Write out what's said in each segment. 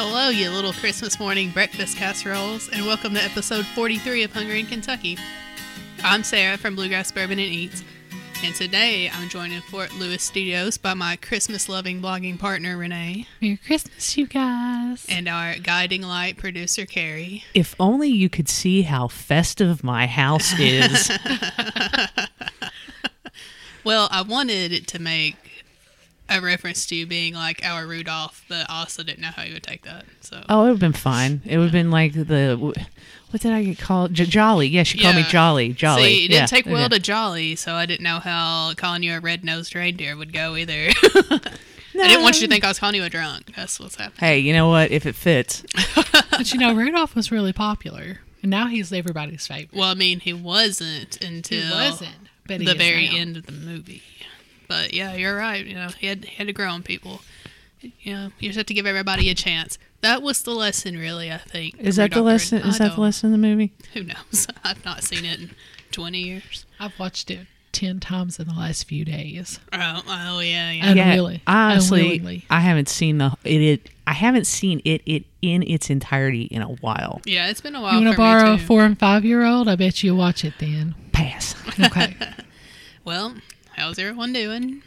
Hello, you little Christmas morning breakfast casseroles, and welcome to episode 43 of Hungry in Kentucky. I'm Sarah from Bluegrass Bourbon and Eats, and today I'm joined in Fort Lewis Studios by my Christmas loving blogging partner Renee Merry Christmas, you guys. and our guiding light producer Carrie. If only you could see how festive my house is. Well, I wanted it to make a reference to you being like our Rudolph, but I also didn't know how you would take that. So oh, it would have been fine. It would have been like the what did I get called? J- Jolly. Yeah, she called me Jolly. Jolly. See, it didn't yeah. take well yeah. to jolly, so I didn't know how calling you a red nosed reindeer would go either. I didn't want you to think I was calling you a drunk. That's what's happening. Hey, you know what? If it fits, But you know, Rudolph was really popular, and now he's everybody's favorite. Well, I mean, he wasn't until he wasn't, but he the very now. end of the movie. But yeah, you're right. You know, he had he had to grow on people. You know, you just have to give everybody a chance. That was the lesson, really. I think. is that the lesson? Is that the lesson in the movie? Who knows? I've not seen it in twenty years. I've watched it ten times in the last few days. Oh, oh yeah, yeah. And- Unwilling- I honestly, unwillingly. I haven't seen the it, it. I haven't seen it it in its entirety in a while. yeah, it's been a while. You want for to borrow me a four and five year old? I bet you watch it then. Pass. Okay, Well, how's everyone doing?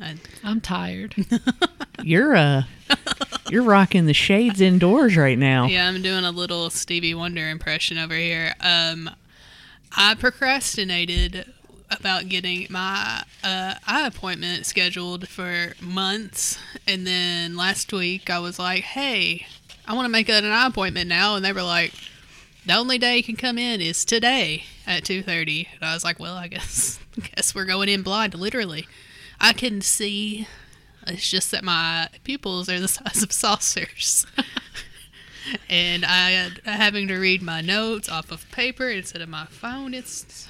I, I'm tired. You're uh, you're rocking the shades indoors right now. yeah, I'm doing a little Stevie Wonder impression over here. Um, I procrastinated about getting my uh, eye appointment scheduled for months, and then last week I was like, "Hey, I want to make an eye appointment now," and they were like, "The only day you can come in is today at 2:30." And I was like, "Well, I guess guess we're going in blind, literally." I can see. It's just that my pupils are the size of saucers. and I having to read my notes off of paper instead of my phone. It's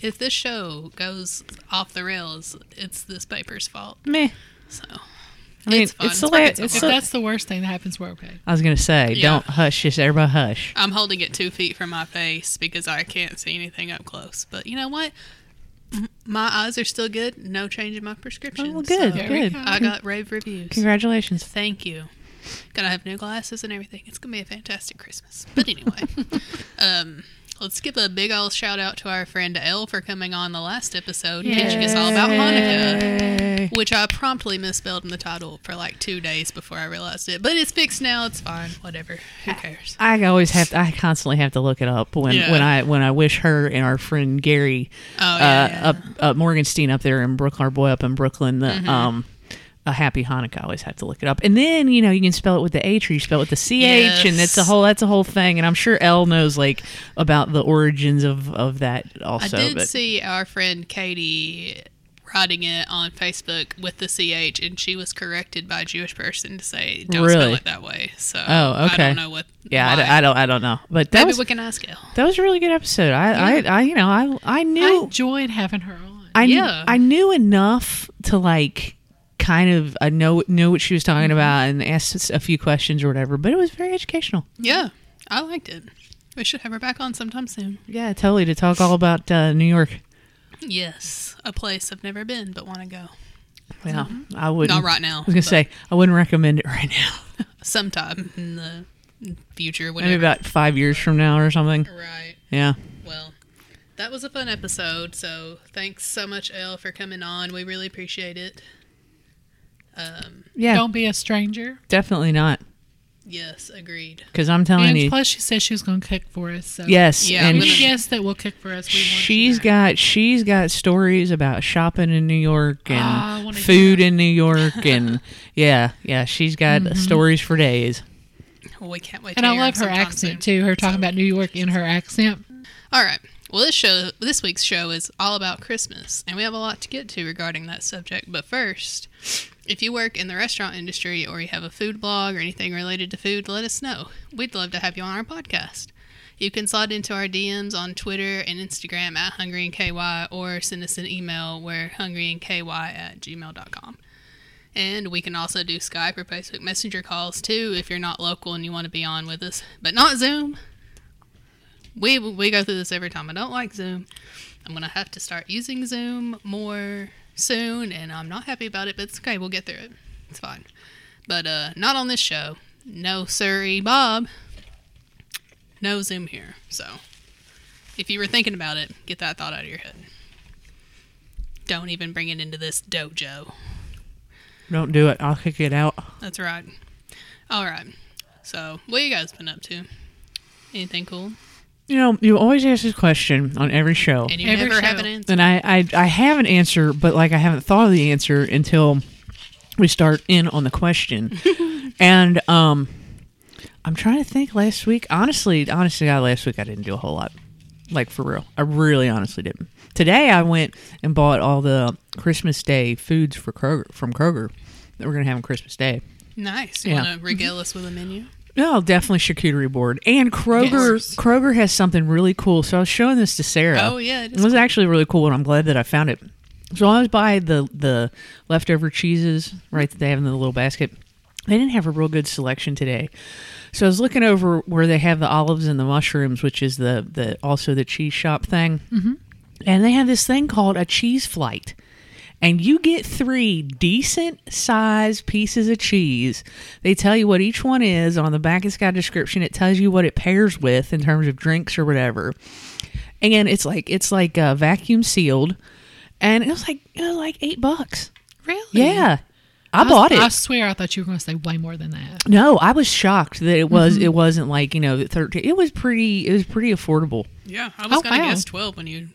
if this show goes off the rails, it's this paper's fault. Meh. So I mean, it's fun. it's working it's if that's the worst thing that happens, we're okay. I was gonna say, Yeah. don't hush, just everybody hush. I'm holding it two feet from my face because I can't see anything up close. But you know what? M- My eyes are still good. No change in my prescription. Oh, well, good, so good. go. I got rave reviews. Congratulations. Thank you. Gonna have new glasses and everything. It's gonna be a fantastic Christmas. But anyway, um, let's give a big old shout out to our friend Elle for coming on the last episode and teaching us all about Hanukkah, which I promptly misspelled in the title for like two days before I realized it. But it's fixed now. It's fine. Whatever. Who cares? I always have to, I constantly have to look it up when Yeah. when I when I wish her and our friend Gary Oh uh, yeah. yeah. up up Morgenstein up there in Brooklyn our boy up in Brooklyn the Mm-hmm. um a happy Hanukkah I always have to look it up and then you know you can spell it with the H or you spell it with the CH and it's a whole that's a whole thing and I'm sure Elle knows like about the origins of of that also. I did but see our friend Katie writing it on Facebook with the CH, and she was corrected by a Jewish person to say, don't spell Really? it that way. So Oh, okay. I don't know what. yeah I, don't- I don't I don't know but that Maybe was we can ask Elle. that was a really good episode I Yeah. I, I you know I I I knew enjoyed having her on. I kn- Yeah. I knew enough to like kind of I know know what she was talking about and asked us a few questions or whatever, but it was very educational. Yeah, I liked it. We should have her back on sometime soon. Yeah, totally to talk all about uh, New York. Yes, a place I've never been but want to go. Yeah, I wouldn't. Right now. I was gonna say I wouldn't recommend it right now. sometime in the future. Maybe about five years from now or something. Right. Yeah. Well, that was a fun episode. So thanks so much, Elle, for coming on. We really appreciate it. Um, Yeah. Don't be a stranger. Definitely not. yes, agreed. Because I'm telling And you. plus, she said she was going to cook for us. So Yes, Yeah, I'm and gonna- any sh- guest that will cook for us, we want you got she's got stories about shopping in New York Ah, and wanna food in New York and yeah yeah she's got Mm-hmm. stories for days. Well, we can't wait. And to I love her accent soon. too. Her talking So- about New York in her accent. All right. Well, this show, this week's show, is all about Christmas, and we have a lot to get to regarding that subject. But first, if you work in the restaurant industry or you have a food blog or anything related to food, let us know. We'd love to have you on our podcast. You can slide into our DMs on Twitter and Instagram at Hungry and KY or send us an email where hungryandky at gmail.com. And we can also do Skype or Facebook Messenger calls too if you're not local and you want to be on with us, but not Zoom. We we go through this every time. I don't like Zoom. I'm gonna have to start using Zoom more soon, and I'm not happy about it. But it's okay. We'll get through it. It's fine. But uh, not on this show. no sorry, Bob, no Zoom here. So if you were thinking about it, get that thought out of your head. Don't even bring it into this dojo. Don't do it. I'll kick it out. That's right. All right. So, what you guys been up to? Anything cool? You know, you always ask this question on every show. And you Every never have an answer. And I, I, I have an answer, but like I haven't thought of the answer until we start in on the question. and um, I'm trying to think. Last week, honestly, honestly, God, last week I didn't do a whole lot. Like for real, I really honestly didn't. Today I went and bought all the Christmas Day foods for Kroger from Kroger that we're gonna have on Christmas Day. Nice. You Yeah. want to regale us with a menu? No, definitely charcuterie board. And Kroger Yes. Kroger has something really cool. So I was showing this to Sarah. Oh, yeah, it It was actually really cool and I'm glad that I found it. So I was by the the leftover cheeses, right, that they have in the little basket. They didn't have a real good selection today. So I was looking over where they have the olives and the mushrooms, which is the, the also the cheese shop thing. Mm-hmm. And they have this thing called a cheese flight and you get three decent sized pieces of cheese. They tell you what each one is on the back. It's got a description. It tells you what it pairs with in terms of drinks or whatever. And it's like it's like uh, vacuum sealed, and it was like it was like eight bucks. Really? Yeah, I, was- bought it. I swear I thought you were going to say way more than that. no, I was shocked that it was. Mm-hmm. It wasn't like you know thirteen. It was pretty. It was pretty affordable. Yeah, I was Oh, gonna wow. guess twelve when you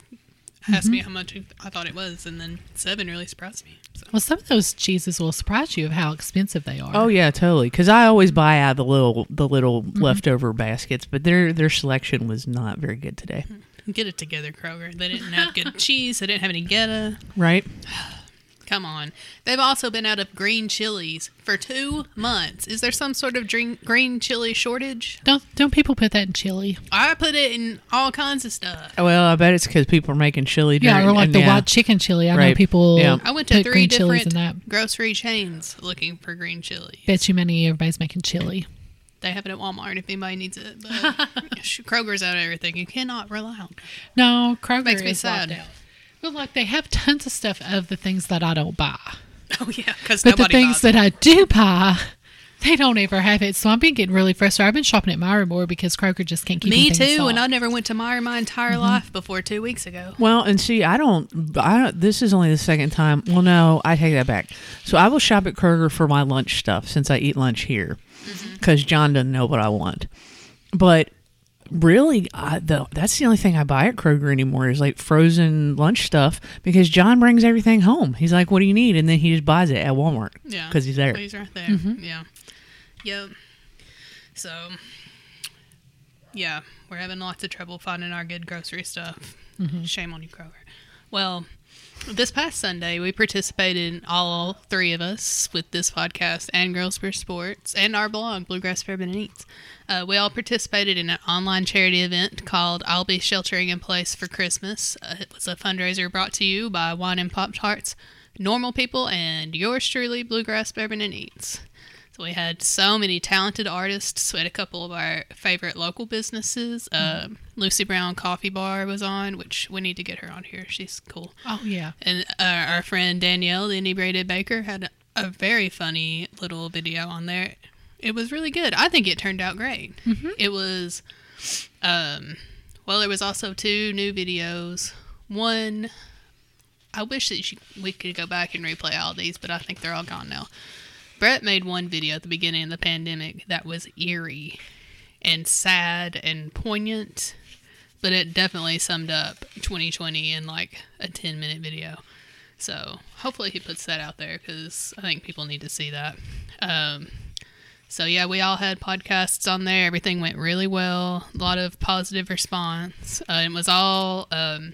asked me how much I thought it was, and then seven really surprised me. So. Well, some of those cheeses will surprise you of how expensive they are. Oh yeah, totally. Because I always buy out the little the little Mm-hmm. leftover baskets, but their their selection was not very good today. Get it together, Kroger. They didn't have good cheese. They didn't have any Geta. Right? Come on. They've also been out of green chilies for two months. Is there some sort of drink, green chili shortage? Don't don't people put that in chili? I put it in all kinds of stuff. Well, I bet it's because people are making chili. Yeah, during- or like the yeah. white chicken chili. I know people. Yeah. I went to put three chilies different in that. grocery chains looking for green chili. Bet you many everybody's making chili. They have it at Walmart if anybody needs it. But Kroger's out of everything. You cannot rely on. No, Kroger Makes me is locked sad. Out. But like they have tons of stuff of the things that I don't buy. Oh yeah, because But the things buys that I do buy, they don't ever have it. So I've been getting really frustrated. I've been shopping at Meijer more because Kroger just can't keep Me anything in too, and I never went to Meijer my entire Mm-hmm. life before two weeks ago. Well, and see, I don't, I don't. This is only the second time. Well, no, I take that back. So I will shop at Kroger for my lunch stuff since I eat lunch here, because John doesn't know what I want. But really, I, the that's the only thing I buy at Kroger anymore is like frozen lunch stuff because John brings everything home. He's like, "What do you need?" and then he just buys it at Walmart. Yeah, because he's there. He's right there. Mm-hmm. Yeah. Yep. So, yeah, we're having lots of trouble finding our good grocery stuff. Mm-hmm. Shame on you, Kroger. Well, this past Sunday, we participated, in all three of us, with this podcast and Girls for Sports and our blog, Bluegrass Bourbon and Eats. Uh, we all participated in an online charity event called I'll Be Sheltering in Place for Christmas. Uh, it was a fundraiser brought to you by Wine and Pop Tarts, Normal People, and yours truly, Bluegrass Bourbon and Eats. So we had so many talented artists. We had a couple of our favorite local businesses. Uh, Lucy Brown Coffee Bar was on, which we need to get her on here. She's cool. Oh yeah. And uh, our friend Danielle, the inebriated baker, had a very funny little video on there. It was really good. I think it turned out great. It was, um, well, there was also two new videos. One, I wish that you, we could go back and replay all these, but I think they're all gone now. Brett made one video at the beginning of the pandemic that was eerie and sad and poignant, but it definitely summed up 2020 in like a 10 minute video. So hopefully he puts that out there because I think people need to see that. Um, so yeah, we all had podcasts on there. Everything went really well. A lot of positive response. Uh, it was all um,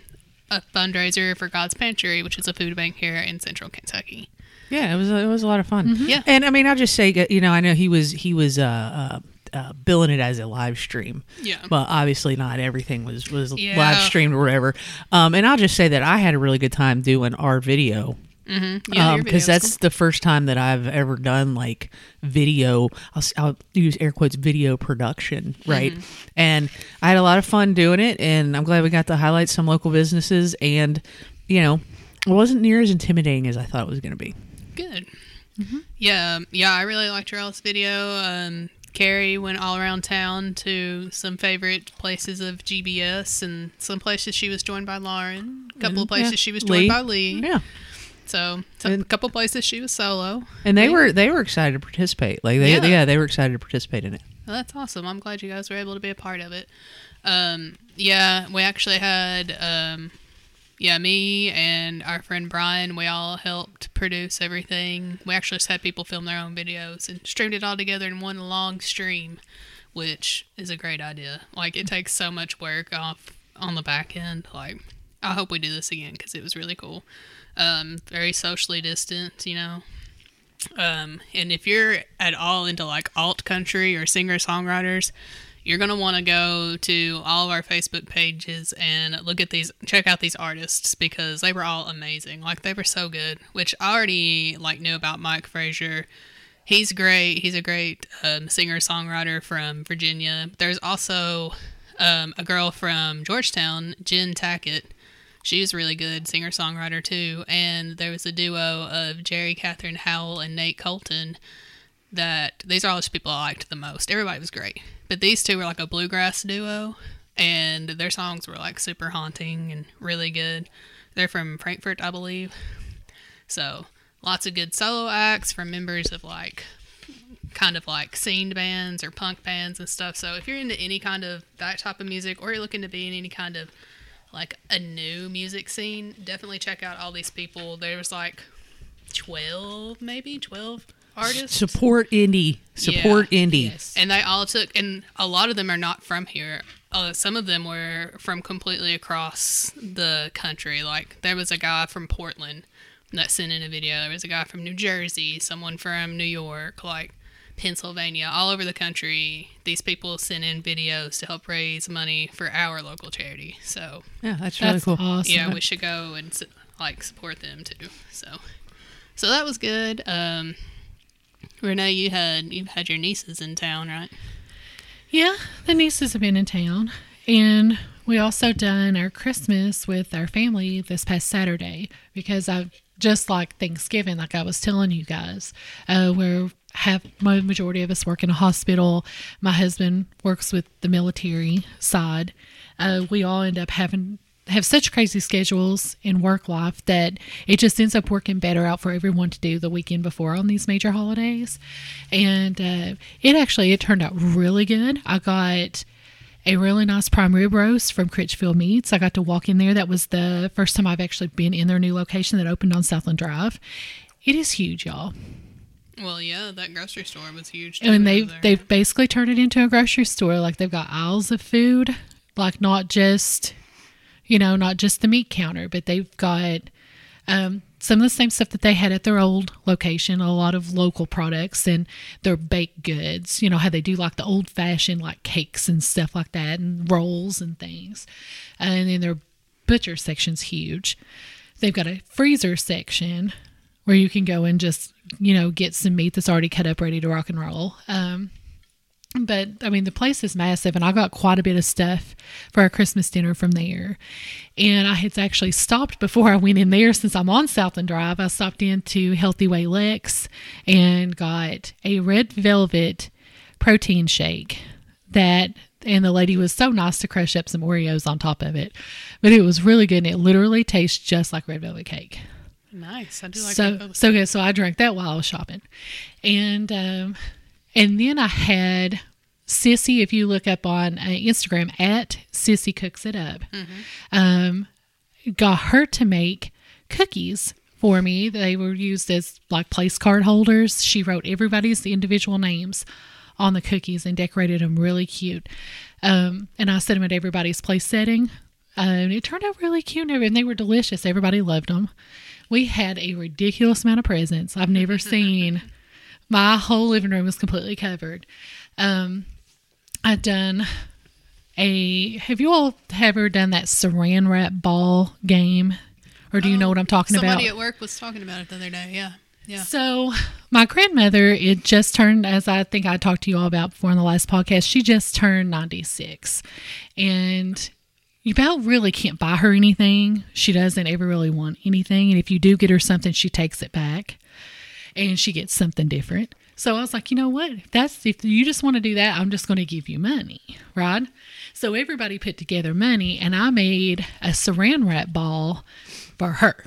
a fundraiser for God's Pantry, which is a food bank here in Central Kentucky. Yeah, it was it was a lot of fun. Yeah. and I mean, I'll just say, you know, I know he was he was uh, uh, uh, billing it as a live stream. Yeah. Well, obviously not everything was was Yeah. live streamed or whatever. Um, and I'll just say that I had a really good time doing our video Mm-hmm. Yeah, because that's cool. the first time that I've ever done like video. I'll, I'll use air quotes video production, right? Mm-hmm. And I had a lot of fun doing it, and I'm glad we got to highlight some local businesses. And you know, it wasn't near as intimidating as I thought it was going to be. Good. Yeah, um, yeah, I really liked your else video. Um, Carrie went all around town to some favorite places of GBS and some places she was joined by Lauren. A couple of Mm, yeah. places she was joined Lee. by Lee. Yeah, So, so a couple places she was solo. and they Lee. were they were excited to participate. Like they Yeah. yeah, they were excited to participate in it. Well, that's awesome. I'm glad you guys were able to be a part of it. Um, yeah, we actually had, um, yeah, me and our friend Brian, we all helped produce everything. We actually just had people film their own videos and streamed it all together in one long stream, which is a great idea. Like, it takes so much work off on the back end. Like, I hope we do this again because it was really cool. Um, very socially distant, you know. Um, and if you're at all into like alt country or singer songwriters, you're gonna want to go to all of our Facebook pages and look at these, check out these artists because they were all amazing. Like they were so good. Which I already like knew about Mike Frazier. He's great. He's a great um, singer songwriter from Virginia. There's also um, a girl from Georgetown, Jen Tackett. She's really good singer songwriter too. And there was a duo of Jerry Catherine Howell and Nate Colton that these are all the people I liked the most. Everybody was great. But these two were like a bluegrass duo and their songs were like super haunting and really good. They're from Frankfort, I believe. So lots of good solo acts from members of like kind of like scene bands or punk bands and stuff. So if you're into any kind of that type of music or you're looking to be in any kind of like a new music scene, definitely check out all these people. There was like 12 maybe 12 artists. Support indie. Support Yeah. indie. Yes. And they all took, and a lot of them are not from here. Uh, some of them were from completely across the country. Like there was a guy from Portland that sent in a video. There was a guy from New Jersey, someone from New York, like Pennsylvania, all over the country. These people sent in videos to help raise money for our local charity. So Yeah, that's really That's cool. awesome. yeah, we should go and like support them too. So, so that was good. Um, Renee, you had you've had your nieces in town, right? Yeah, the nieces have been in town, and we also done our Christmas with our family this past Saturday because I've just like Thanksgiving, like I was telling you guys, uh, where have my majority of us work in a hospital. My husband works with the military side. Uh, we all end up having have such crazy schedules in work life that it just ends up working better out for everyone to do the weekend before on these major holidays. And uh, it actually it turned out really good. I got a really nice prime rib roast from Critchfield Meats. I got to walk in there. That was the first time I've actually been in their new location that opened on Southland Drive. It is huge, y'all. Well, yeah, that grocery store was huge. Too, And they've they've basically turned it into a grocery store. Like they've got aisles of food, like not just you know, not just the meat counter, but they've got um, some of the same stuff that they had at their old location. A lot of local products and their baked goods. You know how they do like the old fashioned like cakes and stuff like that, and rolls and things. And then their butcher section's huge. They've got a freezer section where you can go and just you know get some meat that's already cut up ready to rock and roll um, but i mean the place is massive and i got quite a bit of stuff for our christmas dinner from there and i had actually stopped before i went in there since i'm on southland drive i stopped into healthy way lex and got a red velvet protein shake that and the lady was so nice to crush up some oreos on top of it but it was really good and it literally tastes just like red velvet cake nice. I do like so that. so good. So I drank that while I was shopping, and um, and then I had Sissy. If you look up on uh, Instagram at Sissy cooks it up, um, got her to make cookies for me. They were used as like place card holders. She wrote everybody's individual names on the cookies and decorated them really cute. Um, and I set them at everybody's place setting. Uh, and it turned out really cute and they were delicious. Everybody loved them. We had a ridiculous amount of presents. I've never seen. My whole living room was completely covered. Um, I've done a. Have you all ever done that saran wrap ball game? Or do you know what I'm talking about? Somebody at work was talking about it the other day. Yeah, yeah. So, my grandmother, it just turned, as I think I talked to you all about before in the last podcast, she just turned 96. And you about really can't buy her anything. She doesn't ever really want anything. And if you do get her something, she takes it back and she gets something different. So I was like, you know what? If that's if you just want to do that, I'm just going to give you money, right? So everybody put together money, and I made a Saran wrap ball for her.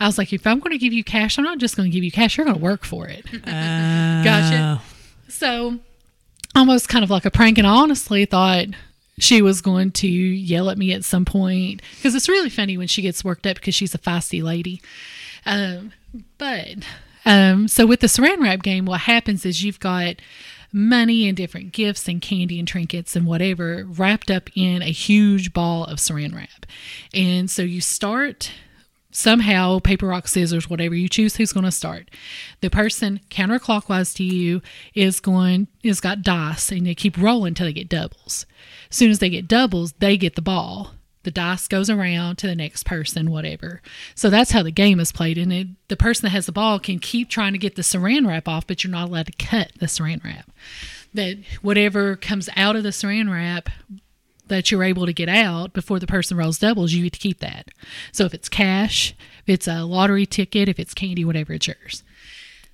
I was like, if I'm going to give you cash, I'm not just going to give you cash. You're going to work for it. Gotcha. So almost kind of like a prank, and I honestly thought she was going to yell at me at some point because it's really funny when she gets worked up because she's a feisty lady. Um, but um, so with the saran wrap game, what happens is you've got money and different gifts and candy and trinkets and whatever wrapped up in a huge ball of saran wrap. And so you start somehow paper rock scissors whatever you choose who's going to start. The person counterclockwise to you is going is got dice and they keep rolling until they get doubles. As soon as they get doubles they get the ball the dice goes around to the next person whatever so that's how the game is played and it, the person that has the ball can keep trying to get the saran wrap off but you're not allowed to cut the saran wrap that whatever comes out of the saran wrap that you're able to get out before the person rolls doubles, you get to keep that. So if it's cash, if it's a lottery ticket, if it's candy, whatever, it's yours.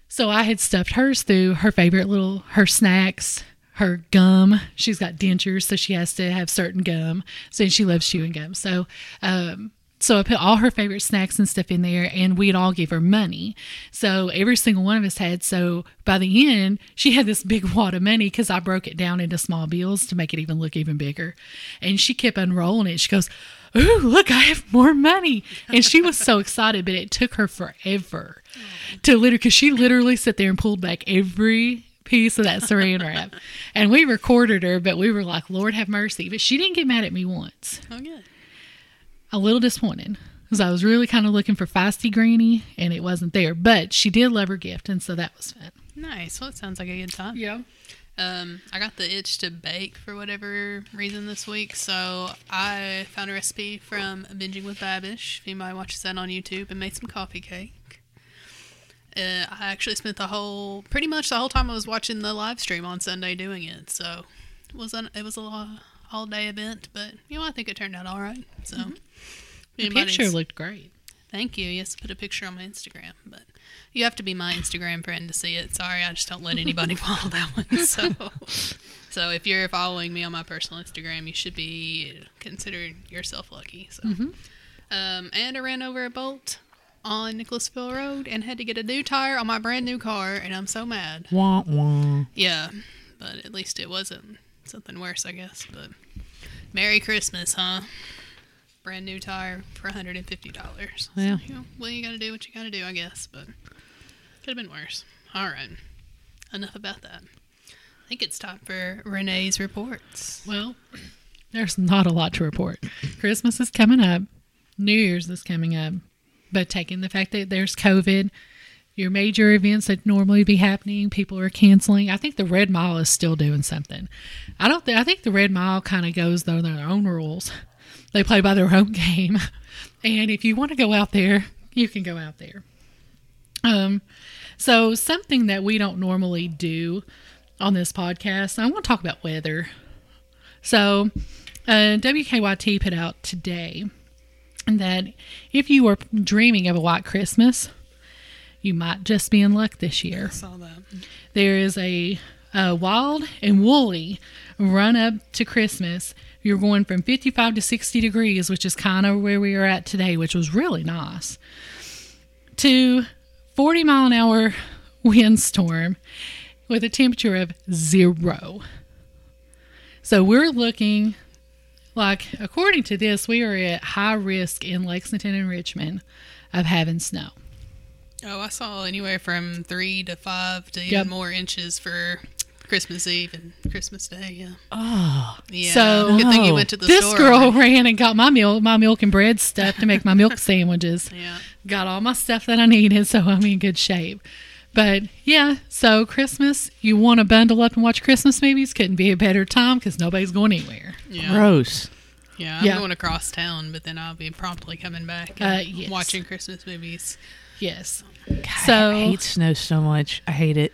So I had stuffed hers through her favorite little her snacks, her gum. She's got dentures, so she has to have certain gum. So she loves chewing gum. So um, so I put all her favorite snacks and stuff in there, and we'd all give her money. So every single one of us had. So by the end, she had this big wad of money because I broke it down into small bills to make it even look even bigger. And she kept unrolling it. She goes, Ooh, look, I have more money. And she was so excited, but it took her forever to literally, because she literally sat there and pulled back every piece of that saran wrap. And we recorded her, but we were like, Lord have mercy. But she didn't get mad at me once Oh, good. a little disappointed because I was really kind of looking for feisty granny and it wasn't there. But she did love her gift, and so that was fun. Nice. Well, it sounds like a good time. Yeah. Um, I got the itch to bake for whatever reason this week, so I found a recipe from Binging with Babish. If anybody watches that on YouTube, and made some coffee cake. Uh, I actually spent the whole, pretty much the whole time I was watching the live stream on Sunday doing it. So it was an, it was a all day event, but you know I think it turned out all right. So if The picture looked great. Thank you. Yes, put a picture on my Instagram, but you have to be my Instagram friend to see it. Sorry, I just don't let anybody follow that one. So, so if you're following me on my personal Instagram, you should be consider yourself lucky. So, um, and I ran over a bolt on Nicholasville Road and had to get a new tire on my brand new car, and I'm so mad. Wah, wah. Yeah, but at least it wasn't something worse, I guess. But Merry Christmas, huh? Brand new tire for $150. Yeah. So, you know, well, you got to do what you got to do, I guess. But could have been worse. All right. Enough about that. I think it's time for Renee's reports. Well, there's not a lot to report. Christmas is coming up, New Year's is coming up, but taking the fact that there's COVID, your major events that normally be happening, people are canceling. I think the Red Mile is still doing something. I don't. Th- I think the Red Mile kind of goes though their own rules. They play by their own game, and if you want to go out there, you can go out there. Um, so something that we don't normally do on this podcast, I want to talk about weather. So, uh, WKYT put out today that if you were dreaming of a white Christmas, you might just be in luck this year. Saw that. There is a, a wild and woolly run up to Christmas. You're going from 55 to 60 degrees, which is kind of where we are at today, which was really nice, to 40 mile an hour windstorm with a temperature of zero. So we're looking like, according to this, we are at high risk in Lexington and Richmond of having snow. Oh, I saw anywhere from three to five to even Yep. more inches for Christmas Eve and Christmas Day. Yeah. Oh, Yeah. So- good thing you went to the this store. This girl ran and got my milk, my milk and bread stuff to make my milk sandwiches. Yeah. Got all my stuff that I needed, so I'm in good shape. But yeah, so Christmas, you want to bundle up and watch Christmas movies? Couldn't be a better time because nobody's going anywhere. Yeah. gross. Yeah, I'm Yeah. going across town, but then I'll be promptly coming back Uh, yes. watching Christmas movies. Yes. God, So- I hate snow so much. I hate it.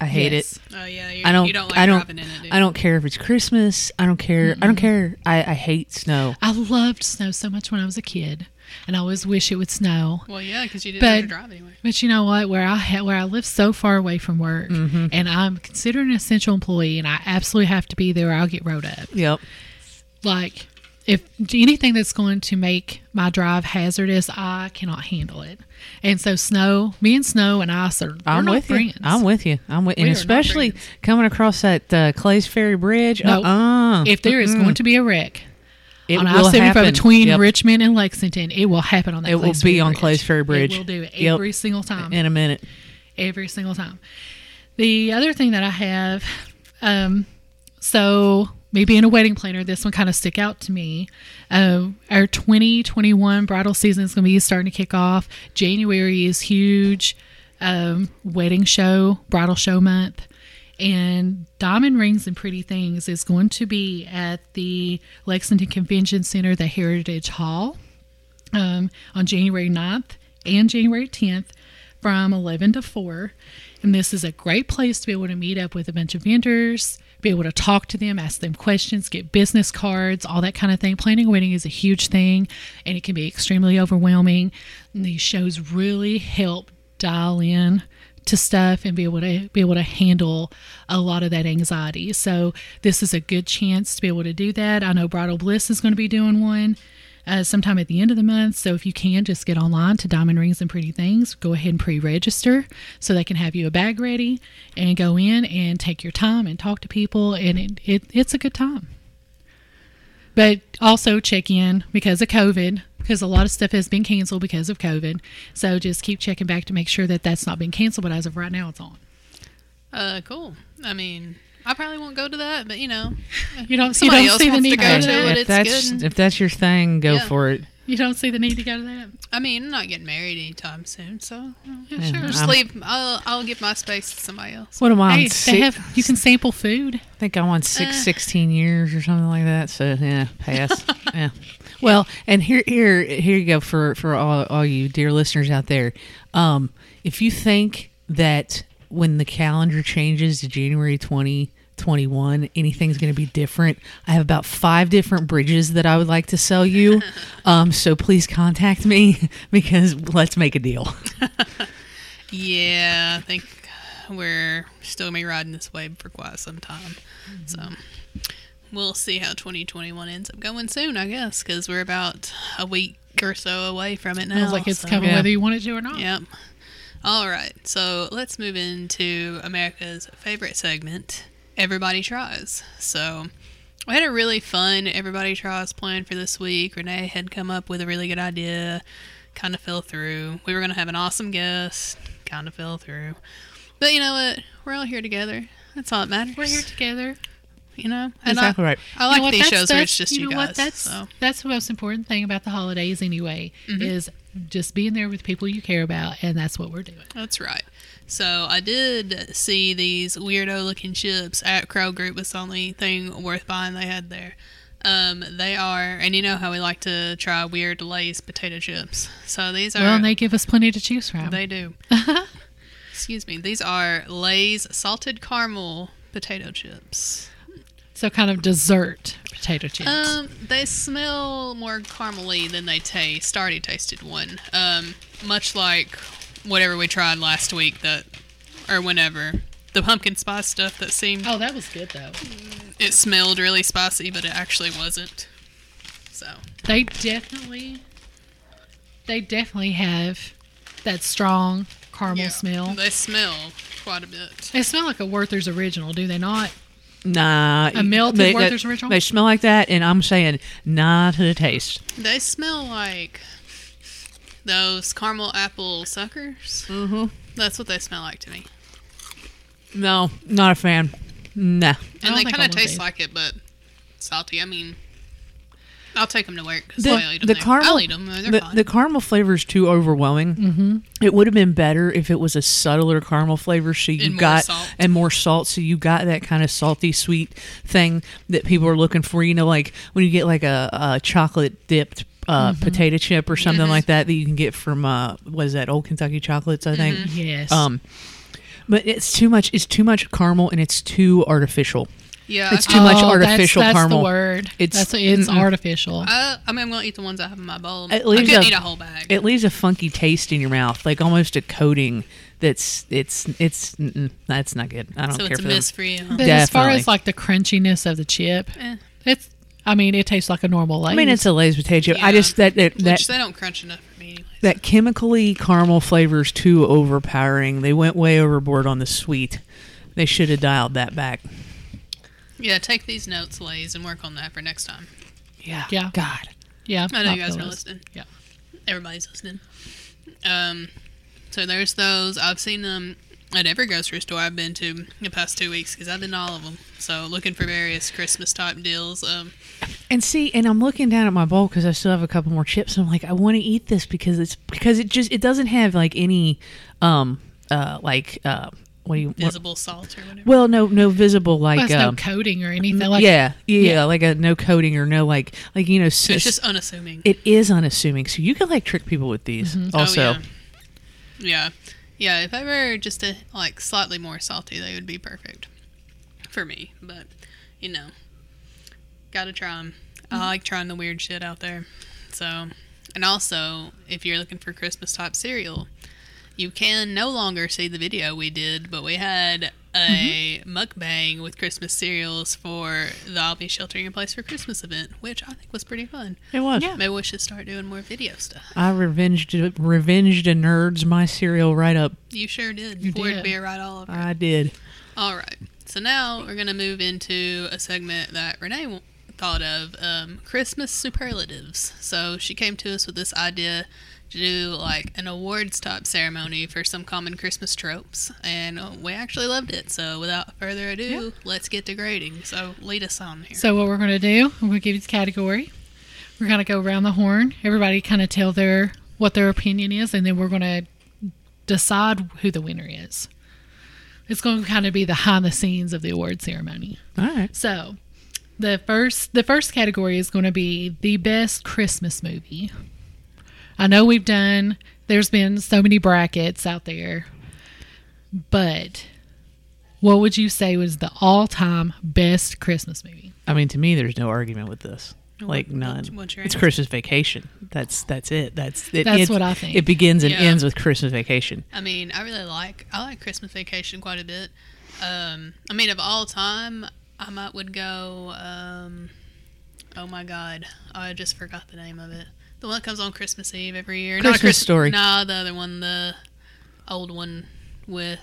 I hate Yes. it. Oh yeah, you, I don't. You don't like I don't. driving in it. Do? I don't care if it's Christmas. I don't care. I don't care. I, I hate snow. I loved snow so much when I was a kid, and I always wish it would snow. Well, yeah, because you didn't But- have to drive anyway. But you know what? Where I ha- where I live so far away from work, Mm-hmm. and I'm considered an essential employee, and I absolutely have to be there, or I'll get wrote up. Yep. Like if anything that's going to make my drive hazardous, I cannot handle it. And so snow, me and snow and ice are I'm not with friends. you. I'm with you. I'm with, We and especially coming across that uh, Clay's Ferry Bridge. No. Uh-uh. if there is Mm-mm. going to be a wreck it on will I seventy five between Yep. Richmond and Lexington, it will happen on that. It will be on. Clays Ferry Bridge. It will do it Yep. every single time. in a minute. every single time. The other thing that I have, um, so me being a wedding planner, this one kind of stick out to me. Um, our 2021 bridal season is going to be starting to kick off. January is huge um, wedding show, bridal show month. And Diamond Rings and Pretty Things is going to be at the Lexington Convention Center, the Heritage Hall um, on January 9th and January 10th from 11 to 4. And this is a great place to be able to meet up with a bunch of vendors, be able to talk to them, ask them questions, get business cards, all that kind of thing. Planning a wedding is a huge thing and it can be extremely overwhelming. And these shows really help dial in to stuff and be able to be able to handle a lot of that anxiety. So this is a good chance to be able to do that. I know Bridal Bliss is going to be doing one uh, sometime at the end of the month. So if you can, just get online to Diamond Rings and Pretty Things. Go ahead and pre-register so they can have you a bag ready and go in and take your time and talk to people, and it, it it's a good time. But also check in because of COVID, because a lot of stuff has been canceled because of COVID. So just keep checking back to make sure that that's not been canceled. But as of right now, it's on. Uh, cool. I mean, I probably won't go to that, but you know, You don't, you don't else see the need to to go go to to it. that. if it's that's good. if that's your thing, go Yeah. for it. You don't see the need to go to that. I mean, I'm not getting married anytime soon, so Yeah, Yeah. sure. just I'm- leave. I'll, I'll give my space to somebody else. What am I? on Hey, they have you can sample food. I think I'm on six, Uh. 16 years or something like that. So yeah, pass. yeah. Well, and here, here, here you go for for all, all you dear listeners out there. Um, if you think that when the calendar changes to January 2021, anything's going to be different, I have about five different bridges that I would like to sell you. um, so please contact me because let's make a deal. Yeah, I think we're still gonna be riding this wave for quite some time. So we'll see how 2021 ends up going soon, I guess, because we're about a week or so away from it now. Sounds like it's so- coming Yeah. whether you want it to or not. Yep. All right, so let's move into America's favorite segment, Everybody Tries. So we had a really fun Everybody Tries plan for this week. Renee had come up with a really good idea, kind of fell through. We were going to have an awesome guest, kind of fell through. But you know what? We're all here together. That's all that matters. We're here together. You know? And exactly I, right. I You like know these that's- shows where it's just you, know guys. What? That's so. that's the most important thing about the holidays anyway. Mm-hmm. Is just being there with people you care about, and that's what we're doing. That's right. So I did see these weirdo looking chips at Kroger was the only thing worth buying they had there. Um, they are, and you know how we like to try weird Lay's potato chips. So these are, well, and they give us plenty to choose from. they do. Excuse me. These are Lay's salted caramel potato chips. So kind of dessert potato chips. Um, they smell more caramely than they taste. Already tasted one. Um, much like whatever we tried last week that, or whenever. The pumpkin spice stuff that seemed oh, that was good though. it smelled really spicy, but it actually wasn't. So They definitely, they definitely have that strong caramel yeah, smell. They smell quite a bit. They smell like a Werther's original, do they not? Nah, A melted they, Werther's they- original? They smell like that, and I'm saying nah to the taste. They smell like those caramel apple suckers. Mm-hmm. That's what they smell like to me. No, not a fan. Nah. And they kind of taste like it, but salty. I mean, I'll take them to work The, I'll eat them. the there. caramel, I'll eat them. They're the, fine. the caramel flavor is too overwhelming. Mm-hmm. It would have been better if it was a subtler caramel flavor, so you And more got salt. and more salt, so you got that kind of salty sweet thing that people are looking for. You know, like when you get like a, a chocolate dipped. Uh, Mm-hmm. potato chip or something Mhm. like that that you can get from uh, what is that old Kentucky chocolates I think Yes. Um, but it's too much. It's too much caramel and it's too artificial. Yeah, It's too much Oh, that's- artificial that's, caramel. the word. It's- It's that's it's mm-mm. artificial. Uh, I mean, I'm gonna eat the ones I have in my bowl. It I leaves couldn't a- eat a whole bag. It leaves a funky taste in your mouth, like almost a coating. That's it's it's that's not good. I don't so care it's a for them. miss for you. huh? but as far as like the crunchiness of the chip, Eh. it's. I mean, it tastes like a normal Lay's. I mean, it's a Lay's potato chip. I just that that that, they don't crunch enough for me. Anyways. that chemically caramel flavor is too overpowering. They went way overboard on the sweet. They should have dialed that back. Yeah, take these notes, Lays, and work on that for next time. Yeah. Yeah. God. yeah. I know you guys are list. listening. Yeah. Everybody's listening. Um, so there's those. I've seen them at every grocery store I've been to in the past two weeks because I've been to all of them. So looking for various Christmas type deals. Um, And see, and I'm looking down at my bowl because I still have a couple more chips. And I'm like, I want to eat this because it's because it just it doesn't have like any, um, uh, like uh, what do you? What, visible salt or whatever. well, no, no visible like. Well, no um, coating or anything. Like, yeah, yeah, yeah. like a no coating or no like like you know. so it's just unassuming. it is unassuming, so you can like trick people with these. Also, Oh, yeah. yeah, yeah. If ever just a like slightly more salty, they would be perfect for me. But you know, gotta try them. I like trying the weird shit out there. So, and also, if you're looking for Christmas type cereal, you can no longer see the video we did, but we had a mukbang with Christmas cereals for the I'll Be Sheltering in Place for Christmas event, which I think was pretty fun. it was. Yeah. Maybe we should start doing more video stuff. I revenged revenged a nerds my cereal right up. You sure did. You Poured did. beer right all over. I did. All right. So now we're gonna move into a segment that Renee thought of, um, Christmas superlatives. So she came to us with this idea to do like an awards type ceremony for some common Christmas tropes, and we actually loved it. So without further ado, let's get to grading. So lead us on here. So what we're going to do, I'm going to give you the category. We're going to go around the horn. Everybody kind of tell their what their opinion is, and then we're going to decide who the winner is. It's going to kind of be the behind the scenes of the award ceremony. All right. So, the first the first category is going to be the best Christmas movie. I know we've done there's been so many brackets out there. But what would you say was the all-time best Christmas movie? I mean, to me, there's no argument with this. Like none. what's- what's your it's? Christmas Vacation. That's that's it. That's it, That's it- what I think. It begins and Yeah. ends with Christmas Vacation. I mean, I really like I like Christmas Vacation quite a bit. Um, I mean, of all time, I might would go. Um, oh my God, I just forgot the name of it. The one that comes on Christmas Eve every year. Not Christmas Christ- Story. No, the other one, the old one with.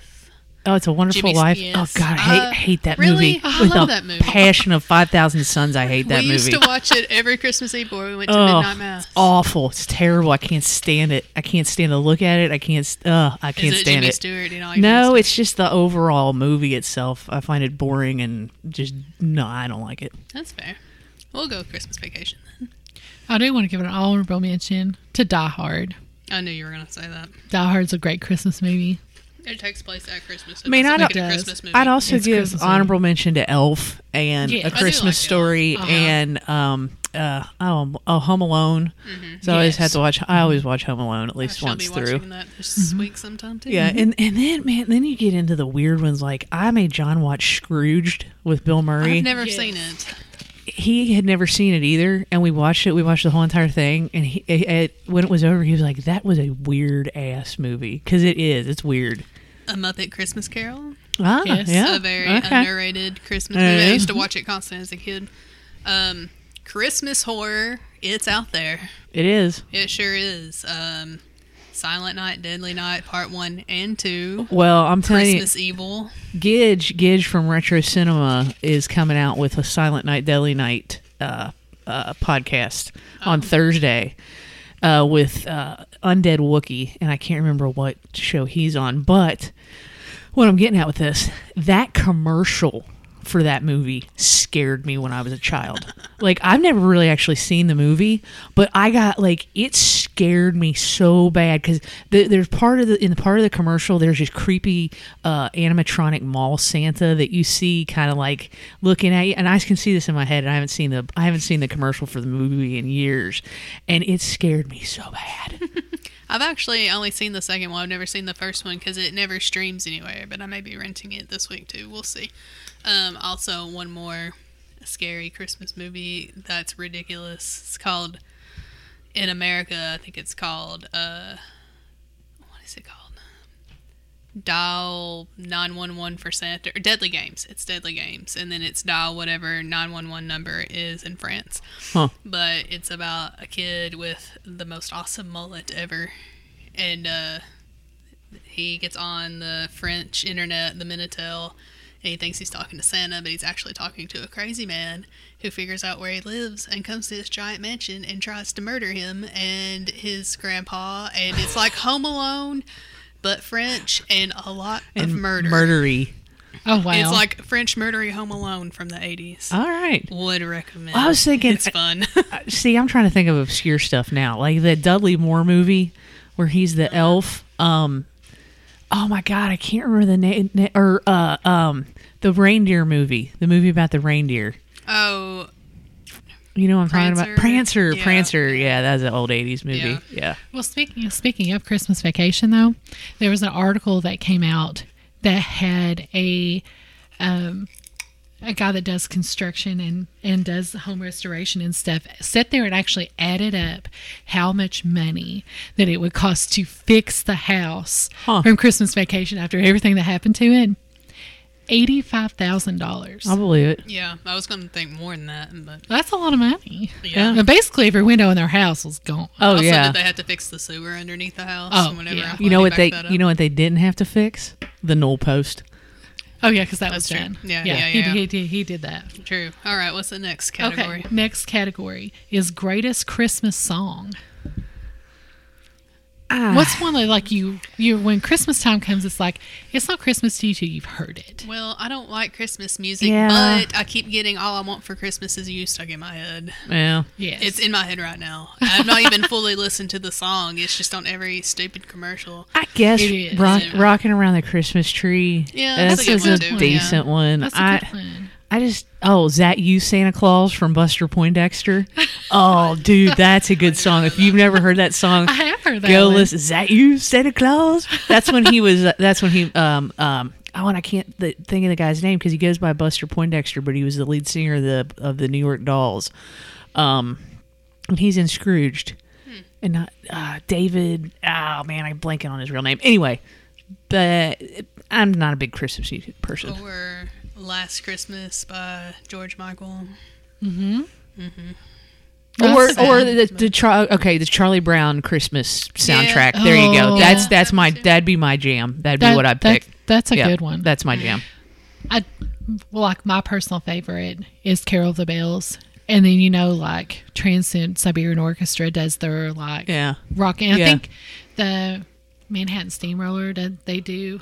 Oh, it's a Wonderful Jimmy- Life. yes. Oh God, I hate Uh, hate that really? movie I with love a that movie. passion of five thousand suns. I hate that movie. we used to watch it every Christmas Eve before we went to Oh, midnight mass. awful! It's terrible. I can't stand it. I can't stand to look at it. I can't. st- Uh, I can't Is it stand Jimmy it. Stewart? You know, like No, it's just the overall movie itself. I find it boring and just no. I don't like it. That's fair. We'll go Christmas Vacation. Then. I do want to give an honorable mention to Die Hard. I knew you were gonna say that. Die Hard's a great Christmas movie. It takes place at Christmas. It I mean, doesn't make it a Christmas movie. I'd also It's give Christmas movie. honorable mention to Elf and Yeah. I A do Christmas like Elf. Story Uh-huh. and um uh oh, oh Home Alone. So I always Yes. have to watch. I always watch Home Alone at I least shall once be through. watching that this week sometime too. Yeah, and and then man, then you get into the weird ones. Like I made John watch Scrooged with Bill Murray. I've never Yes. seen it. He had never seen it either, and we watched it. We watched the whole entire thing, and he, it, it- when it was over, he was like, "That was a weird ass movie," because it is. It's weird. A Muppet Christmas Carol. Ah, Yes. yeah, a very okay. underrated Christmas movie. I used to watch it constantly as a kid. Um, Christmas horror. It's out there. It is. It sure is. Um, Silent Night, Deadly Night, Part One and Two. Well, I'm telling Christmas Evil. Gidge Gidge from Retro Cinema is coming out with a Silent Night, Deadly Night uh, uh, podcast on Thursday uh, with uh, Undead Wookie, and I can't remember what show he's on, but what I'm getting at with this, that commercial for that movie scared me when I was a child. like I've never really actually seen the movie, but I got like it scared me so bad because the, there's part of the in the part of the commercial there's this creepy uh, animatronic mall Santa that you see kind of like looking at you, and I can see this in my head. And I haven't seen the I haven't seen the commercial for the movie in years, and it scared me so bad. I've actually only seen the second one. I've never seen the first one because it never streams anywhere. But I may be renting it this week too. We'll see. Um, also, one more scary Christmas movie that's ridiculous. It's called in America. I think it's called. Uh, what is it called? Dial nine one one for Santa or Deadly Games. It's Deadly Games, and then it's dial whatever nine one one number is in France Huh. but it's about a kid with the most awesome mullet ever, and uh, he gets on the French internet, the Minitel, and he thinks he's talking to Santa, but he's actually talking to a crazy man who figures out where he lives and comes to this giant mansion and tries to murder him and his grandpa, and it's like Home Alone, but French and a lot of And murder. Murdery. Oh wow! It's like French murdery Home Alone from the eighties. All right. Would recommend. I was thinking- it's fun. See, I'm trying to think of obscure stuff now, like the Dudley Moore movie where he's the elf. Um, oh my god, I can't remember the name. Na- or uh, um, the reindeer movie, the movie about the reindeer. oh, You know what I'm talking about? Prancer? Prancer, Yeah. Prancer. Yeah, that's an old '80s movie. Yeah. Yeah. Well, speaking speaking of Christmas Vacation, though, there was an article that came out that had a um, a guy that does construction and and does home restoration and stuff sat there and actually added up how much money that it would cost to fix the house Huh. from Christmas Vacation after everything that happened to it. Eighty-five thousand dollars. I'll believe it. yeah. I was going to think more than that, but That's a lot of money. yeah. And basically, every window in their house was gone. Oh also, yeah. did they have to fix the sewer underneath the house? Oh, whenever yeah. You know what they? You know what they didn't have to fix? The newel post. Oh yeah, because that That's was true. done. Yeah, yeah, yeah, he, yeah. He, he, he did that. True. All right. What's the next category? Okay, next category is greatest Christmas song. Ah. What's one that like you you when Christmas time comes, it's like it's not Christmas to you till you've heard it. Well, I don't like Christmas music, Yeah. but I keep getting "All I Want for Christmas Is You" stuck in my head. Yeah. Yes, It's in my head right now. I've not even fully listened to the song. It's just on every stupid commercial. I guess It is. rock, Yeah. rocking around the Christmas tree. Yeah, that's that's a good is a one, too, yeah. decent one. That's a I, good one. I just oh, is that you, Santa Claus from Buster Poindexter? oh, dude, that's a good song. If you've never heard that song, I have heard that. go one. listen. Is that you, Santa Claus? That's when he was. That's when he um um. Oh, and I can't th- think of the guy's name because he goes by Buster Poindexter, but he was the lead singer of the of the New York Dolls. Um, and he's in Scrooged, and not uh, David. Oh man, I'm blanking on his real name. Anyway, but I'm not a big Christmas person. Or "Last Christmas" by George Michael. Mm-hmm. Mm-hmm. or That's or sad. the, the Char- okay the Charlie Brown Christmas soundtrack. There you go. Oh. That's Yeah. that's my that'd be my jam. That'd be what I'd that- pick. That's a Yeah, good one. That's my jam. I well, like my personal favorite is Carol of the Bells, and then you know like Trans-Siberian Orchestra does their like Yeah. rock. And I think the Manhattan Steamroller did they do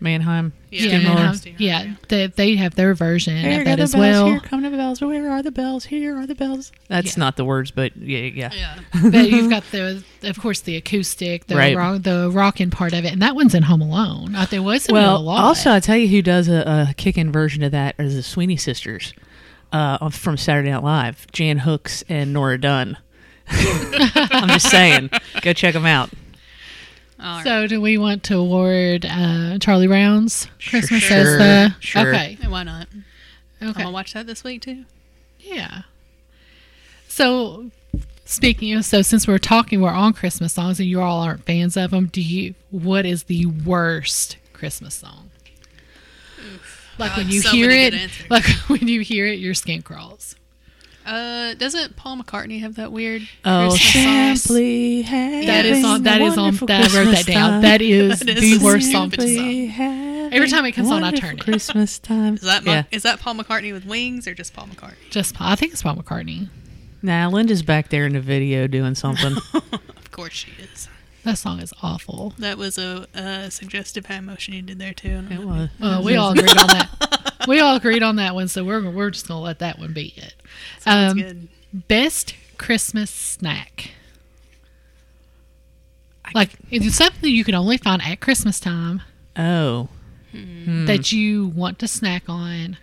Mannheim. Yeah, yeah Steamroller. Manhattan- yeah, yeah. they they have their version Here of that the as bells. well. Here come the bells. Where are the bells? Here are the bells. That's Yeah. not the words, but yeah, yeah. Yeah. but you've got the of course the acoustic, the Right. rock, the rocking part of it, and that one's in Home Alone. I think wasn't it a Well, lot. also I'll tell you who does a, a kick-in version of that is the Sweeney Sisters uh, from Saturday Night Live. Jan Hooks and Nora Dunn. I'm just saying, go check them out. All right. so do we want to award uh, Charlie Brown's Christmas Sure, as the sure. okay? Why not? Okay, I'm gonna watch that this week too. Yeah. So, speaking of, so since we're talking, we're on Christmas songs, and you all aren't fans of them. Do you? What is the worst Christmas song? Like when you so hear it, like when you hear it, your skin crawls. Uh, doesn't Paul McCartney have that weird Oh, Christmas song? simply That is on. That a is on. That I wrote that down. time. That is That is the worst song. song. Every time it comes on, I turn it. Christmas time. Is that Ma- yeah? is that Paul McCartney with wings or just Paul McCartney? Just, I think it's Paul McCartney. Nah, Linda's back there in the video doing something. Of course she is. That song is awful. That was a, a suggestive hand motion you did there too. it was. Well, we all agreed on that. We all agreed on that one, so we're we're just gonna let that one be it. Sounds Um, good. Best Christmas snack. Like it's something you can only find at Christmas time Oh, Hmm. that you want to snack on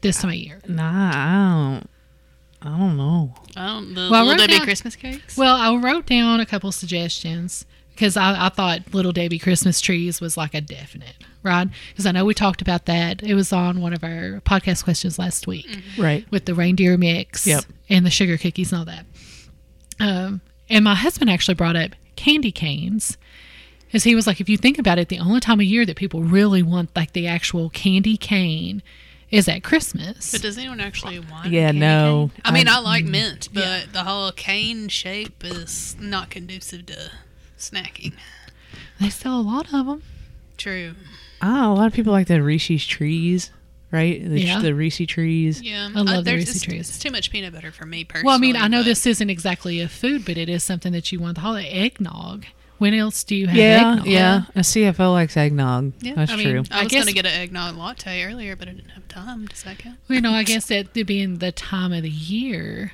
this time of year. nah, I don't. I don't know. Oh, the Well, I little wrote Debbie down- Christmas cakes. Well, I wrote down a couple suggestions because I, I thought Little Debbie Christmas trees was like a definite, right? Because I know we talked about that. It was on one of our podcast questions last week Right. with the reindeer mix Yep. and the sugar cookies and all that. Um, and my husband actually brought up candy canes. As he was like, if you think about it, the only time of year that people really want like the actual candy cane is at Christmas. But does anyone actually want? Yeah, candy no. cane? I mean, I- I, like mint, but Yeah. the whole cane shape is not conducive to snacking. they sell a lot of them. True. Ah, a lot of people like the Reese's trees, right? The, Yeah. the Reese trees. Yeah, I love the there's- Reese's trees. It's too much peanut butter for me personally. Well, I mean, I know but- this isn't exactly a food, but it is something that you want. The holiday eggnog. When else do you have Yeah, eggnog? yeah. A CFO likes eggnog. Yeah, That's I mean, true. I I was guess- gonna get an eggnog latte earlier, but I didn't have time. Does that count? You know, I guess that being the time of the year,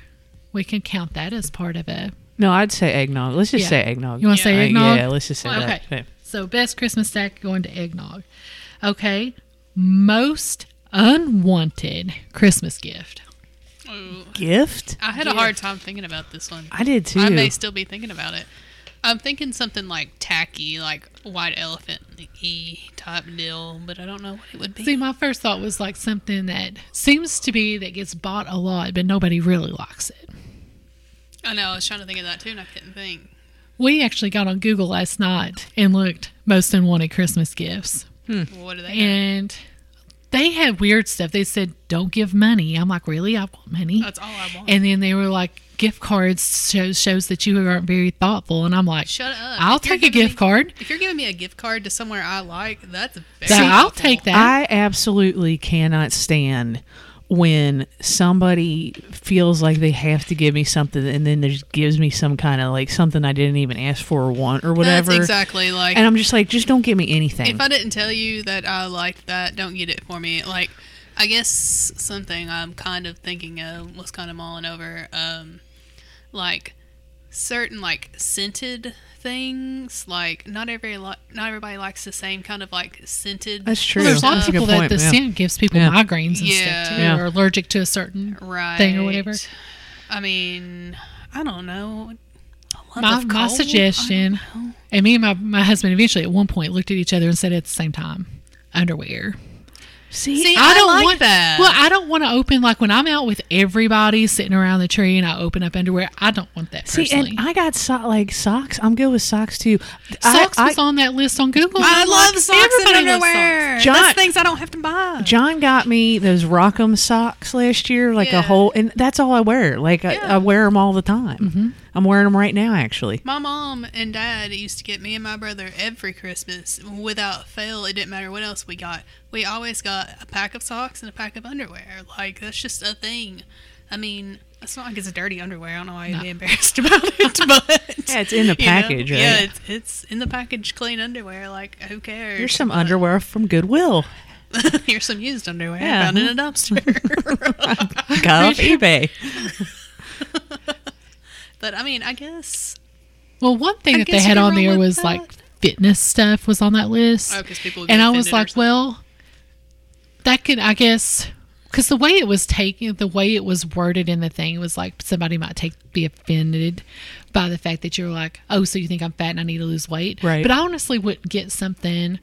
we can count that as part of it. No, I'd say eggnog. Let's just Yeah. say eggnog. You want to say Yeah. Uh, eggnog? Yeah, let's just say Well, that. okay. Okay. So, best Christmas stack going to eggnog. Okay. Most unwanted Christmas gift. Ooh. Gift? I had a hard time thinking about this one. I did too. I may still be thinking about it. I'm thinking something like tacky, like white elephant e type deal, but I don't know what it would be. See, my first thought was like something that seems to be that gets bought a lot, but nobody really likes it. I know. I was trying to think of that too, and I couldn't think. We actually got on Google last night and looked most unwanted Christmas gifts. What do they? have? And they had weird stuff. They said, don't give money. I'm like, really? I want money. That's all I want. And then they were like, gift cards shows, shows that you aren't very thoughtful. And I'm like, Shut up. I'll If take a gift me- card. If you're giving me a gift card to somewhere I like, that's very So I'll thoughtful. take that. I absolutely cannot stand when somebody feels like they have to give me something and then just gives me some kind of like something I didn't even ask for or want or whatever. That's exactly like. And I'm just like, just don't give me anything. if I didn't tell you that I liked that, don't get it for me. Like, I guess something I'm kind of thinking of was kind of mulling over, um, like certain like scented things. Like, not every li- not everybody likes the same kind of like scented. That's true. Well, there's a lot of That's a good people that point, the yeah. scent gives people Yeah. migraines and Yeah. stuff too, Yeah. or allergic to a certain right thing or whatever. I mean, I don't know. My, my suggestion, I don't know. and me and my, my husband eventually at one point looked at each other and said at the same time, underwear. See, See, I I, don't like want that. Well, I don't want to open like when I'm out with everybody sitting around the tree and I open up underwear. I don't want that see, personally. and I got so- like socks. I'm good with socks too. Socks I, was on that list on Google. I love like, socks and underwear. socks. John- That's things I don't have to buy. John got me those Rock'em socks last year, like Yeah. a whole, and that's all I wear. Like I, I wear them all the time. Mm-hmm. I'm wearing them right now, actually. My mom and dad used to get me and my brother every Christmas without fail. It didn't matter what else we got. We always got a pack of socks and a pack of underwear. Like that's just a thing. I mean, it's not like it's dirty underwear. I don't know why you'd be embarrassed about it, but Yeah, it's in the you know, package, right? Yeah, it's it's in the package, clean underwear. Like who cares? Here's some But- underwear from Goodwill. Here's some used underwear Yeah. found in a dumpster. Got off eBay. But I mean, I guess Well, one thing I that they had on there was that. like fitness stuff was on that list. oh, because people would and get I was like, well, that could, I guess, because the way it was taken, the way it was worded in the thing, it was like somebody might take be offended by the fact that you're like, oh, so you think I'm fat and I need to lose weight, Right. But I honestly wouldn't get something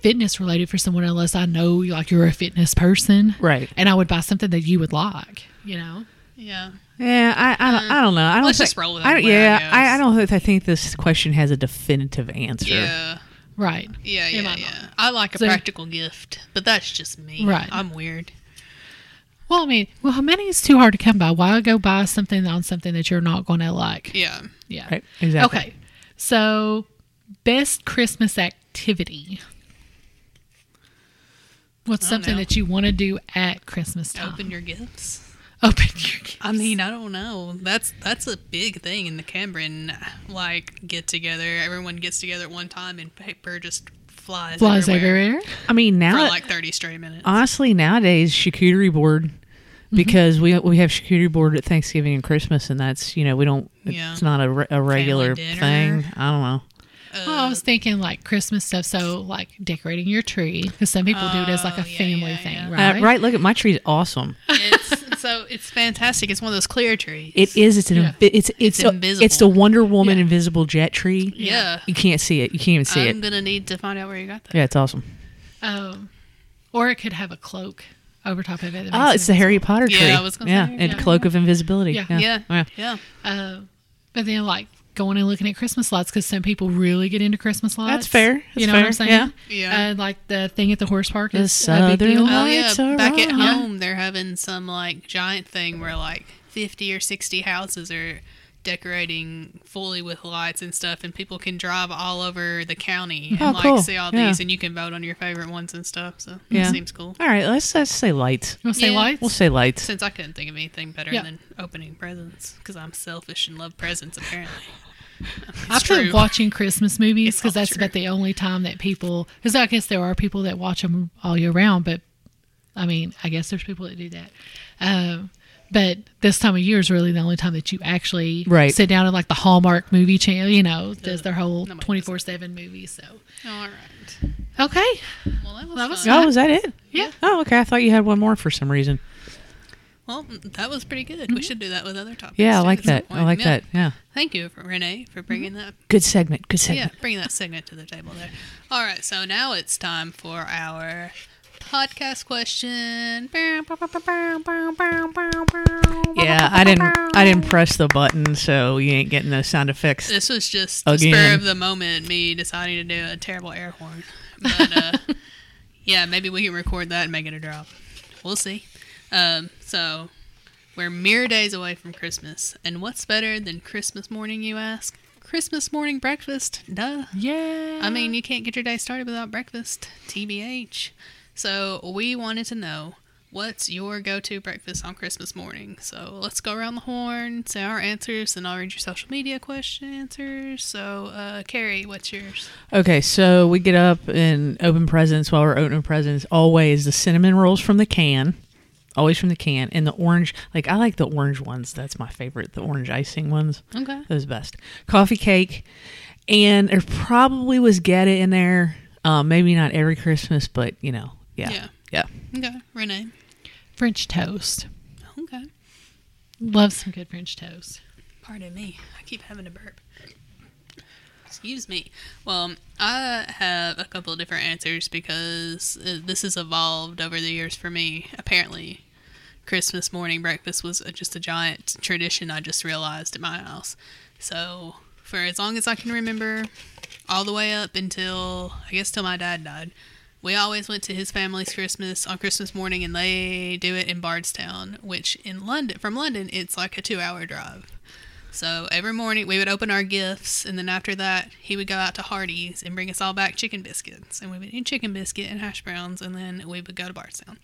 fitness related for someone unless I know like you're a fitness person, Right. And I would buy something that you would like, you know. yeah. Yeah, I, I, don't, mm. I don't know. I don't Let's think- just roll with I don't, underwear, I yeah. I, I don't think I think this question has a definitive answer. Yeah. Right. Yeah, yeah, my yeah. mind. I like a So- practical gift, but that's just me. Right. I'm weird. Well, I mean, well, money is too hard to come by. Why go buy something on something that you're not going to like? Yeah. Yeah. Right. Exactly. Okay. So, best Christmas activity. What's something know. that you want to do at Christmas time? Open your gifts. Open your gifts. I mean, I don't know. That's that's a big thing in the Cameron like get together. Everyone gets together at one time and paper just flies, flies everywhere, everywhere. I mean, for now like 30 straight minutes. honestly, nowadays charcuterie board Mm-hmm. because we we have charcuterie board at Thanksgiving and Christmas, and that's you know we don't. Yeah. It's not a, re- a regular thing. I don't know. Oh, I was thinking like Christmas stuff. So, like decorating your tree. Because some people do it as like Oh, a yeah, family yeah, thing, yeah. right? Uh, right. Look at my tree's awesome. it's, So it's fantastic. It's one of those clear trees. It is. It's an. Yeah. It's it's It's a, invisible. It's the Wonder Woman Yeah. invisible jet tree. Yeah. You can't see it. You can't even see it. I'm gonna need to find out where you got that. Yeah, it's awesome. Um, or it could have a cloak over top of it. Oh, it's the Harry. Potter Yeah, tree. I was gonna yeah, say, and yeah. cloak of invisibility. Yeah. Yeah. Yeah. yeah. Yeah. Uh, but then, like going and looking at Christmas lights because some people really get into Christmas lights. That's fair. That's you know fair. what I'm saying? Yeah. Yeah. Uh, like the thing at the horse park The is a big deal. Oh yeah, Lights are back at on. home they're having some like giant thing where like fifty or sixty houses are decorating fully with lights and stuff, and people can drive all over the county and Oh, like cool. see all Yeah. these, and you can vote on your favorite ones and stuff. So Yeah. it seems cool. All right, let's, let's say lights. We'll say Yeah. lights. We'll say lights. Since I couldn't think of anything better Yeah. than opening presents, because I'm selfish and love presents apparently. I It's feel true. like watching Christmas movies because that's true. about the only time that people. Because I guess there are people that watch them all year round, but I mean, I guess there's people that do that. Um, but this time of year is really the only time that you actually Right. sit down and like the Hallmark movie channel, you know, does their whole twenty four seven movie. So All right. okay, Well, that was, That was. Oh, was that it? Yeah. Oh, okay. I thought you had one more for some reason. Well, mm, that was pretty good. We mm-hmm. should do that with other topics. Yeah, I like that. I like Yeah. that. Yeah. Thank you, for Renee, for mm-hmm. bringing that Good segment. Good segment. Yeah, segment. bring that segment to the table there. All right, so now it's time for our podcast question. Yeah, I didn't. I didn't press the button, so you ain't getting those sound effects. This was just Again. spur of the moment, me deciding to do a terrible air horn. But uh, yeah, maybe we can record that and make it a drop. We'll see. Um, so we're mere days away from Christmas, and what's better than Christmas morning? You ask. Christmas morning breakfast, duh. yeah. I mean, you can't get your day started without breakfast. TBH. So we wanted to know what's your go-to breakfast on Christmas morning. So let's go around the horn, say our answers, and I'll read your social media question answers. So, uh, Carrie, what's yours? Okay, so we get up and open presents while we're opening presents. Always the cinnamon rolls from the can. Always from the can. And the orange, like I like the orange ones. That's my favorite. The orange icing ones. Okay. Those best. Coffee cake. And there probably was goetta in there. Um, maybe not every Christmas, but you know, yeah. Yeah. Yeah. Okay. Renee. French toast. Okay. Love some good French toast. Pardon me. I keep having a burp. Excuse me. Well, I have a couple of different answers because uh, this has evolved over the years for me. Apparently, Christmas morning breakfast was just a giant tradition I just realized at my house. So, for as long as I can remember, all the way up until I guess till my dad died, we always went to his family's Christmas on Christmas morning, and they do it in Bardstown, which in London, from London, it's like a two-hour drive. So every morning we would open our gifts, and then after that, he would go out to Hardee's and bring us all back chicken biscuits, and we would eat chicken biscuit and hash browns, and then we would go to Bardstown.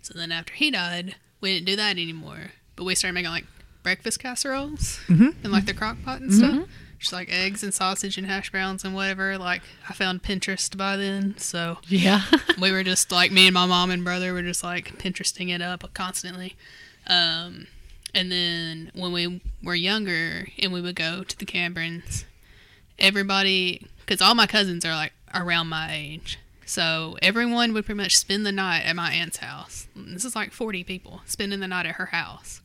So then after he died, we didn't do that anymore, but we started making like breakfast casseroles and like the crock pot and stuff. Just like eggs and sausage and hash browns and whatever. Like I found Pinterest by then, so Yeah. we were just like me and my mom and brother were just like Pinteresting it up constantly. Um, and then when we were younger and we would go to the Cambrons, everybody, because all my cousins are like around my age, so everyone would pretty much spend the night at my aunt's house. This is like 40 people spending the night at her house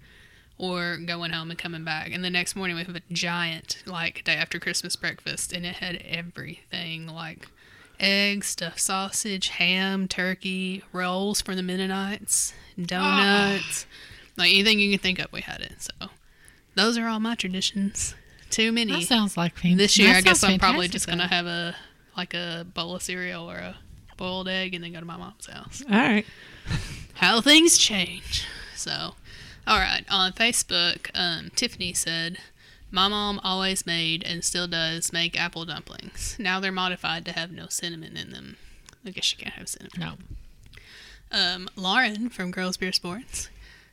or going home and coming back. And the next morning we have a giant like day after Christmas breakfast and it had everything like eggs, stuffed sausage, ham, turkey, rolls from the Mennonites, ah. donuts, like anything you can think of, we had it. So those are all my traditions. Too many. that sounds like fan- this year, I guess I'm probably just gonna though. have a like a bowl of cereal or a boiled egg and then go to my mom's house All right. how things change. So, all right, on Facebook, um, Tiffany said, My mom always made and still does make apple dumplings. Now they're modified to have no cinnamon in them. I guess you can't have cinnamon. No. Um, Lauren from Girls Beer Sports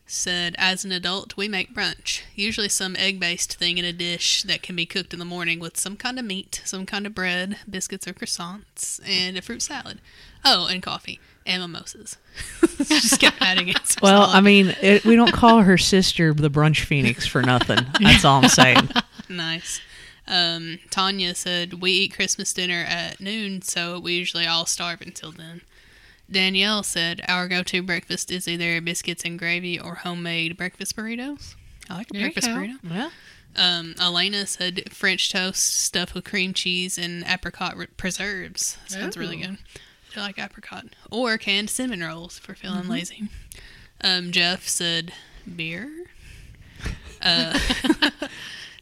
said, As an adult, we make brunch. Usually some egg based thing in a dish that can be cooked in the morning with some kind of meat, some kind of bread, biscuits or croissants, and a fruit salad. Oh, and coffee and mimosas. Just kept adding it. Well, I mean, it, we don't call her sister the brunch phoenix for nothing. That's all I'm saying. Nice. Um, Tanya said, We eat Christmas dinner at noon, so we usually all starve until then. Danielle said, Our go to breakfast is either biscuits and gravy or homemade breakfast burritos. I like breakfast burrito. Well, Um, Elena said French toast stuffed with cream cheese and apricot r- preserves. Sounds really good. I like apricot. Or canned cinnamon rolls for feeling Mm-hmm. lazy. Um, Jeff said beer. Uh,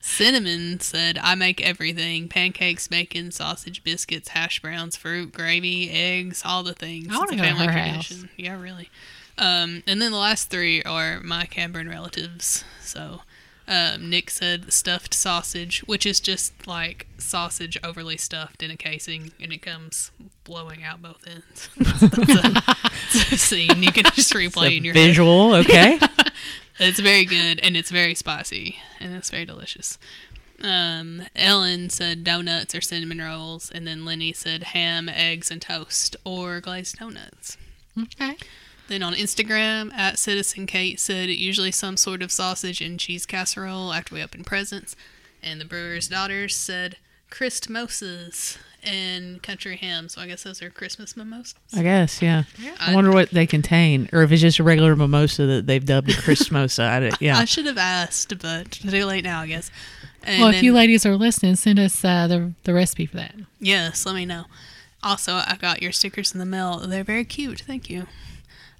Cinnamon said, I make everything pancakes, bacon, sausage, biscuits, hash browns, fruit, gravy, eggs, all the things. I It's a go to family her house. Yeah, really. Um, and then the last three are my Cameron relatives. So um, Nick said stuffed sausage, which is just like sausage overly stuffed in a casing, and it comes blowing out both ends. That's a, it's a scene you can just replay in your head. visual, okay. It's very good and it's very spicy and it's very delicious. Um, Ellen said donuts or cinnamon rolls, and then Lenny said ham, eggs, and toast or glazed donuts. Okay. Then on Instagram, at Citizen Kate said usually some sort of sausage and cheese casserole after we open presents. And the brewer's daughters said Christmosas and country ham. So I guess those are Christmas mimosas. I guess, yeah. I I- wonder what they contain, or if it's just a regular mimosa that they've dubbed a Christmosa. I don't- yeah. I should have asked, but too late now, I guess. And well, if then- you ladies are listening, send us uh, the the recipe for that. Yes, let me know. Also, I got your stickers in the mail. They're very cute. Thank you.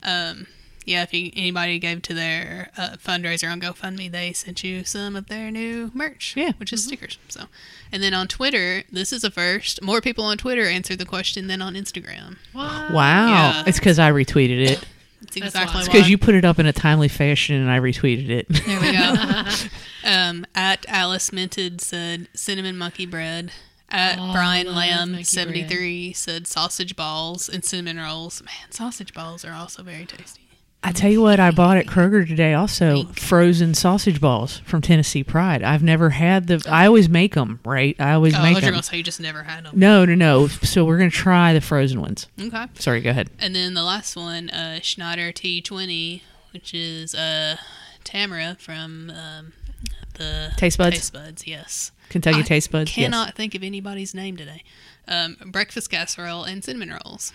Um, yeah, if you, anybody gave to their uh, fundraiser on GoFundMe, they sent you some of their new merch. Yeah. which is stickers. So, and then on Twitter, this is a first. More people on Twitter answered the question than on Instagram. wow. Yeah. It's because I retweeted it. That's That's exactly why. It's because you put it up in a timely fashion and I retweeted it. There we go. um, at Alice Minted said cinnamon monkey bread. At Oh, Brian Lamb seventy three said sausage balls and cinnamon rolls. Man, sausage balls are also very tasty. I tell you what, I bought at Kroger today also frozen sausage balls from Tennessee Pride. I've never had the. I always make them, right? I always Oh, make were them. you just never had them. No, no, no. So we're gonna try the frozen ones. Okay. Sorry, go ahead. And then the last one, uh, Schneider T twenty, which is uh, Tamara from um, the Taste Buds? Taste Buds, yes. Kentucky I Taste Buds. Cannot think of anybody's name today. Um, breakfast casserole and cinnamon rolls.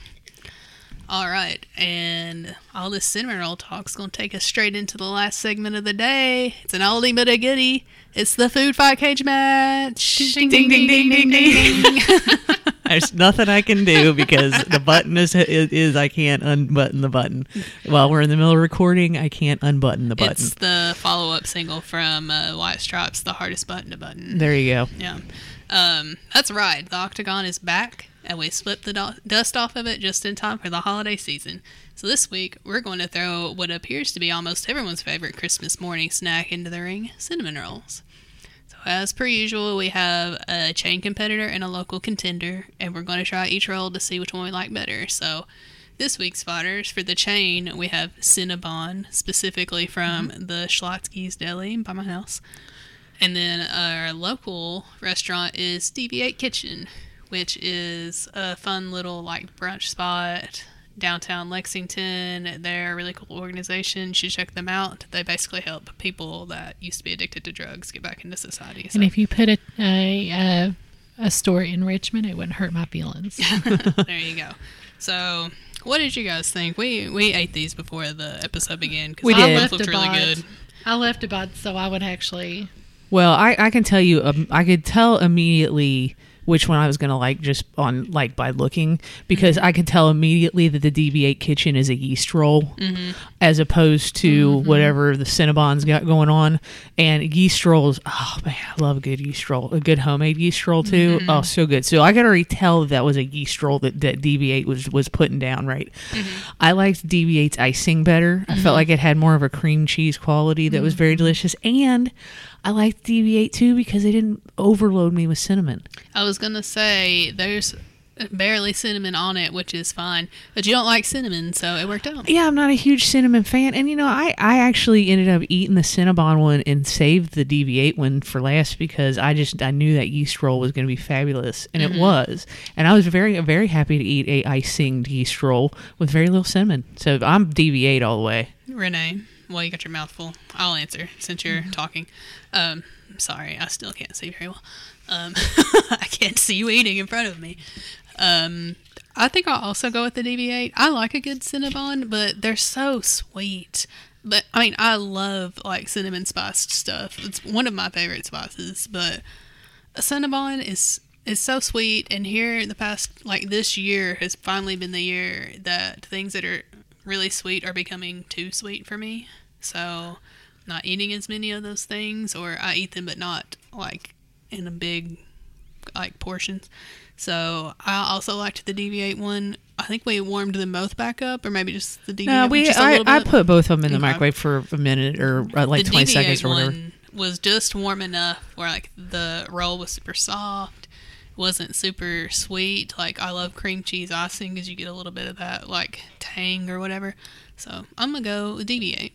All right, and all this cinnamon roll talk's gonna take us straight into the last segment of the day. It's an oldie but a goodie. It's the food fight cage match. Ding, ding, ding, ding, ding, ding. There's nothing I can do because the button is, is is I can't unbutton the button while we're in the middle of recording. I can't unbutton the button. It's the follow-up single from uh, White Stripes, "The Hardest Button to Button." there you go. Yeah, um, that's right. The octagon is back, and we split the do- dust off of it just in time for the holiday season. So this week we're going to throw what appears to be almost everyone's favorite Christmas morning snack into the ring: cinnamon rolls. So as per usual, we have a chain competitor and a local contender, and we're going to try each roll to see which one we like better. So. This week's fighters for the chain, we have Cinnabon, specifically from mm-hmm. the Schlotzsky's Deli by my house. And then our local restaurant is Deviate Kitchen, which is a fun little like brunch spot downtown Lexington. They're a really cool organization. You should check them out. They basically help people that used to be addicted to drugs get back into society. So And if you put a a, a, a store in Richmond, it wouldn't hurt my feelings. there you go. So, what did you guys think? We we ate these before the episode began because We they both left looked a really bite. good. I left a bite, so I would actually. Well, I, I can tell you, um, I could tell immediately which one I was going to like just on like by looking because mm-hmm. I could tell immediately that the DV8 kitchen is a yeast roll mm-hmm. as opposed to mm-hmm. whatever the Cinnabon's got going on. And yeast rolls, oh man, I love a good yeast roll, a good homemade yeast roll too. Oh, so good. So I could already tell that was a yeast roll that, that DV8 was was putting down right. I liked DV8's icing better. I felt like it had more of a cream cheese quality that was very delicious and. I liked DV8 too because they didn't overload me with cinnamon. I was gonna say there's barely cinnamon on it, which is fine, but you don't like cinnamon, so it worked out. Yeah, I'm not a huge cinnamon fan, and you know, I I actually ended up eating the Cinnabon one and saved the DV8 one for last because I just I knew that yeast roll was going to be fabulous, and it mm-hmm. was, and I was very very happy to eat a icing yeast roll with very little cinnamon. So I'm DV8 all the way. Renee, well, you got your mouth full. I'll answer since you're talking. Um, sorry, I still can't see very well. Um, I can't see you eating in front of me. Um, I think I'll also go with the DV8. I like a good Cinnabon, but they're so sweet. But I mean, I love like cinnamon spiced stuff. It's one of my favorite spices. But a Cinnabon is is so sweet. And here, in the past like this year has finally been the year that things that are really sweet are becoming too sweet for me. So, not eating as many of those things, or I eat them, but not like in a big like portions. So I also liked the DV8 one. I think we warmed them both back up, or maybe just the DV8 No, one we a I, I put both of them in the Okay. microwave for a minute or uh, like the 20 DV8 seconds or whatever. one was just warm enough where like the roll was super soft, wasn't super sweet. Like I love cream cheese icing because you get a little bit of that like tang or whatever. So I'm gonna go with DV8.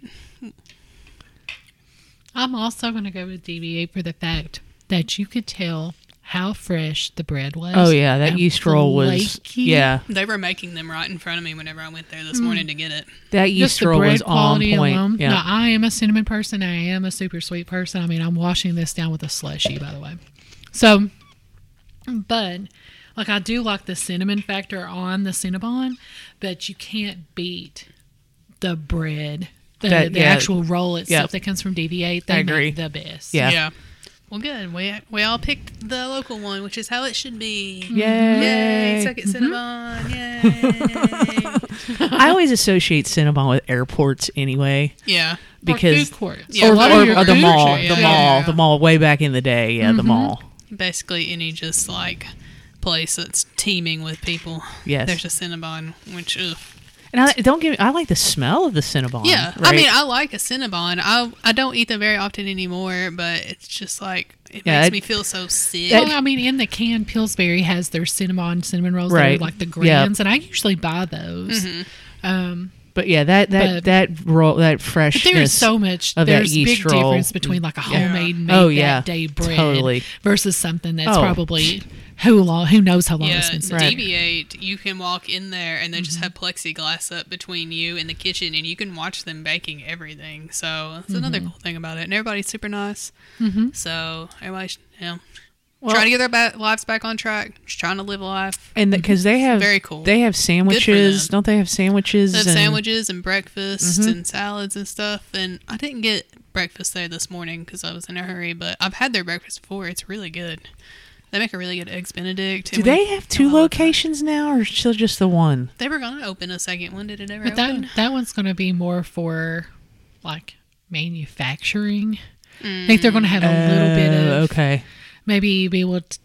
I'm also going to go with DV8 for the fact that you could tell how fresh the bread was. Oh yeah, that and yeast roll was yeah. They were making them right in front of me whenever I went there this mm. morning to get it. That Just yeast the roll bread was on point. alone. Yeah. Now, I am a cinnamon person. I am a super sweet person. I mean, I'm washing this down with a slushy, by the way. So, but like I do like the cinnamon factor on the Cinnabon, but you can't beat the bread, the, That- the yeah. actual roll itself Yep. that comes from DV8. They I agree. make the best. Yeah. Well, good. We we all picked the local one, which is how it should be. Yay. Yay! Suck it, mm-hmm. Cinnabon! Yay! I always associate Cinnabon with airports anyway yeah. because food courts. Yeah, or, a or- or the mall, the yeah. mall, Yeah. the mall way back in the day. Yeah, the mm-hmm. mall. Basically, any just like place that's teeming with people. Yes. There's a Cinnabon, which ugh. And I don't give. I like the smell of the Cinnabon. Yeah, I mean, I like a Cinnabon. I I don't eat them very often anymore, but it's just like it Yeah, makes it- me feel so sick. Well, I mean, in the can, Pillsbury has their cinnamon cinnamon rolls that Right. are like the Yeah. grands, and I usually buy those. Um, but yeah, that that But- that roll that but freshness. there's so much. of that There's yeast big roll. difference between like a homemade made Oh, that yeah. day bread Totally. versus something that's Oh. probably who long who knows how long yeah, it's been sitting. Right. DV8, you can walk in there and they just Mm-hmm. have plexiglass up between you and the kitchen, and you can watch them baking everything. So that's Mm-hmm. another cool thing about it. And everybody's super nice. Mhm. So everybody's, you know, Well- trying to get their ba- lives back on track, just trying to live a life. and because they have Very cool. They have sandwiches, don't they? Have sandwiches. They have and- sandwiches and breakfasts Mm-hmm. and salads and stuff. And I didn't get breakfast there this morning because I was in a hurry, but I've had their breakfast before. It's really good. They make a really good eggs Benedict. Do and we- they have two I love that. locations now, or still just the one? They were going to open a second one. Did it ever But that open? that one's going to be more for like manufacturing. I think they're going to have a little bit Oh, of okay. Maybe be able to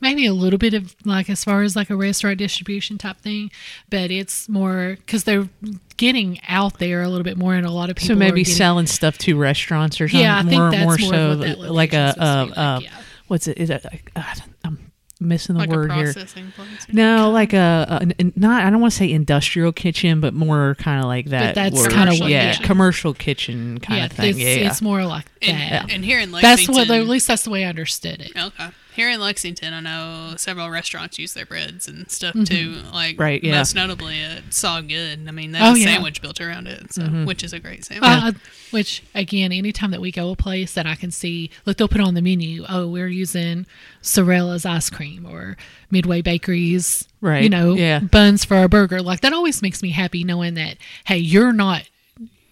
maybe a little bit of like as far as like a restaurant distribution type thing but it's more because they're getting out there a little bit more and a lot of people So maybe getting, selling stuff to restaurants or something. yeah i think more, that's more, more, so of what that like a location's uh, be uh, like, yeah. what's it? Is it? Uh, I'm missing the like word a here. processing place. or No, like a, a an- not. I don't want to say industrial kitchen, but more kind of like that. that's word. kinda what- yeah, yeah. commercial kitchen kind yeah, of thing. it's, yeah, yeah. it's more like And, that and here in that's what at least that's the way i understood it okay. Here in Lexington, I know several restaurants use their breads and stuff too. Like Mm-hmm. Right, yeah. most notably at Saw Good. I mean, they Oh, have a yeah. sandwich built around it, so Mm-hmm. which is a great sandwich. Uh, which again, anytime that we go a place that I can see, look, they'll put on the menu. Oh, we're using Sorella's ice cream or Midway Bakeries, Right, You know, yeah. buns for our burger. Like that always makes me happy knowing that hey, you're not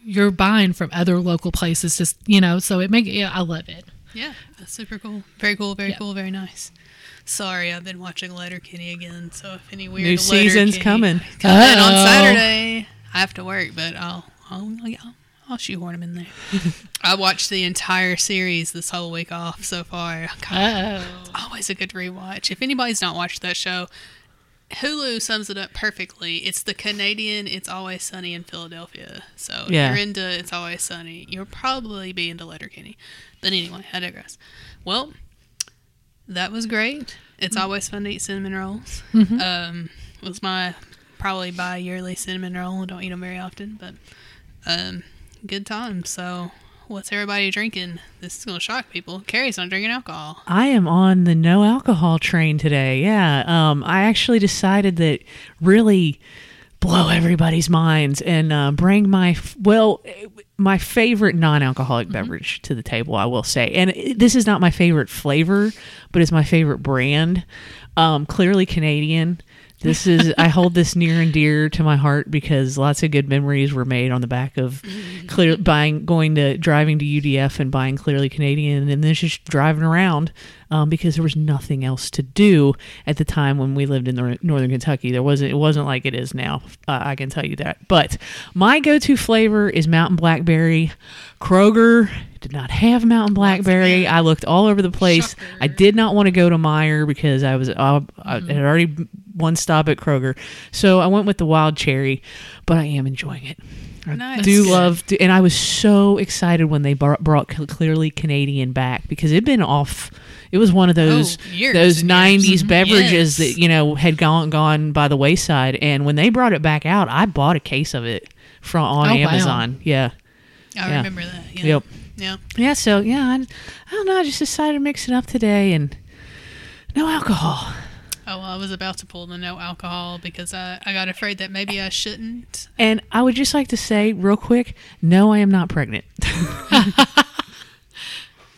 you're buying from other local places. Just you know, so it make yeah, I love it. Yeah, that's super cool. Very cool. Very Yeah. cool. Very nice. Sorry, I've been watching Letterkenny again. So if any weird New season's coming. coming on oh. Saturday, I have to work, but I'll I'll I'll, I'll shoehorn them in there. I watched the entire series this whole week off so far. God, Oh, always a good rewatch. If anybody's not watched that show, Hulu sums it up perfectly. It's the Canadian It's Always Sunny in Philadelphia. So if Yeah. you're into It's Always Sunny, you'll probably be into Letterkenny. But anyway, I digress. Well, that was great. It's always fun to eat cinnamon rolls. Um, it was my probably bi-yearly cinnamon roll. I don't eat them very often, but um, good time. So, what's everybody drinking? This is gonna shock people. Carrie's not drinking alcohol. I am on the no alcohol train today. Yeah. Um, I actually decided that really blow everybody's minds and uh, bring my well my favorite non-alcoholic beverage to the table i will say and this is not my favorite flavor but it's my favorite brand um, clearly canadian This is I hold this near and dear to my heart because lots of good memories were made on the back of clear buying going to driving to UDF and buying clearly Canadian and then just driving around um, because there was nothing else to do at the time when we lived in nor- northern Kentucky. There wasn't it wasn't like it is now. Uh, I can tell you that. But my go-to flavor is mountain blackberry. Kroger did not have mountain blackberry. I looked all over the place. Shocker. I did not want to go to Meijer because I was uh, I had already one stop at Kroger, so I went with the wild cherry. But I am enjoying it. I Nice. do love, and I was so excited when they brought, brought clearly Canadian back because it'd been off. It was one of those Oh, those '90s years. Mm-hmm. beverages Yes. that you know had gone gone by the wayside. And when they brought it back out, I bought a case of it from on Oh, wow. Amazon. Yeah, I Yeah. remember that. Yeah. Yep. Yeah. yeah. So yeah, I, I don't know. I just decided to mix it up today and no alcohol. Oh, well, I was about to pull the no alcohol because I, I got afraid that maybe I shouldn't. And I would just like to say real quick, no, I am not pregnant.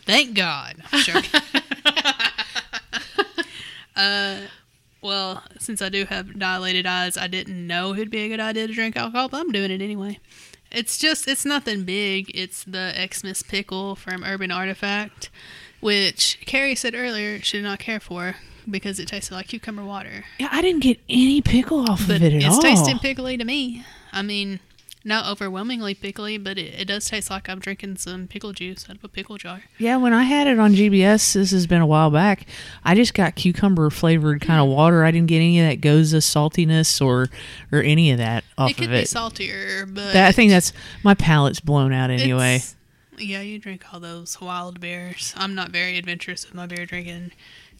Thank God. Sure. uh, well, since I do have dilated eyes, I didn't know it'd be a good idea to drink alcohol, but I'm doing it anyway. It's just, it's nothing big. It's the Xmas pickle from Urban Artifact, which Carrie said earlier she did not care for because it tasted like cucumber water. yeah, I didn't get any pickle off But of it at it's all. It's tasting pickly to me. I mean, not overwhelmingly pickly, but it, it does taste like I'm drinking some pickle juice out of a pickle jar. yeah, when I had it on GBS, this has been a while back. I just got cucumber flavored kind of water. I didn't get any of that gose saltiness or or any of that off it could of be it. saltier, but That, I think that's my palate's blown out anyway. Yeah, you drink all those wild beers. I'm not very adventurous with my beer drinking,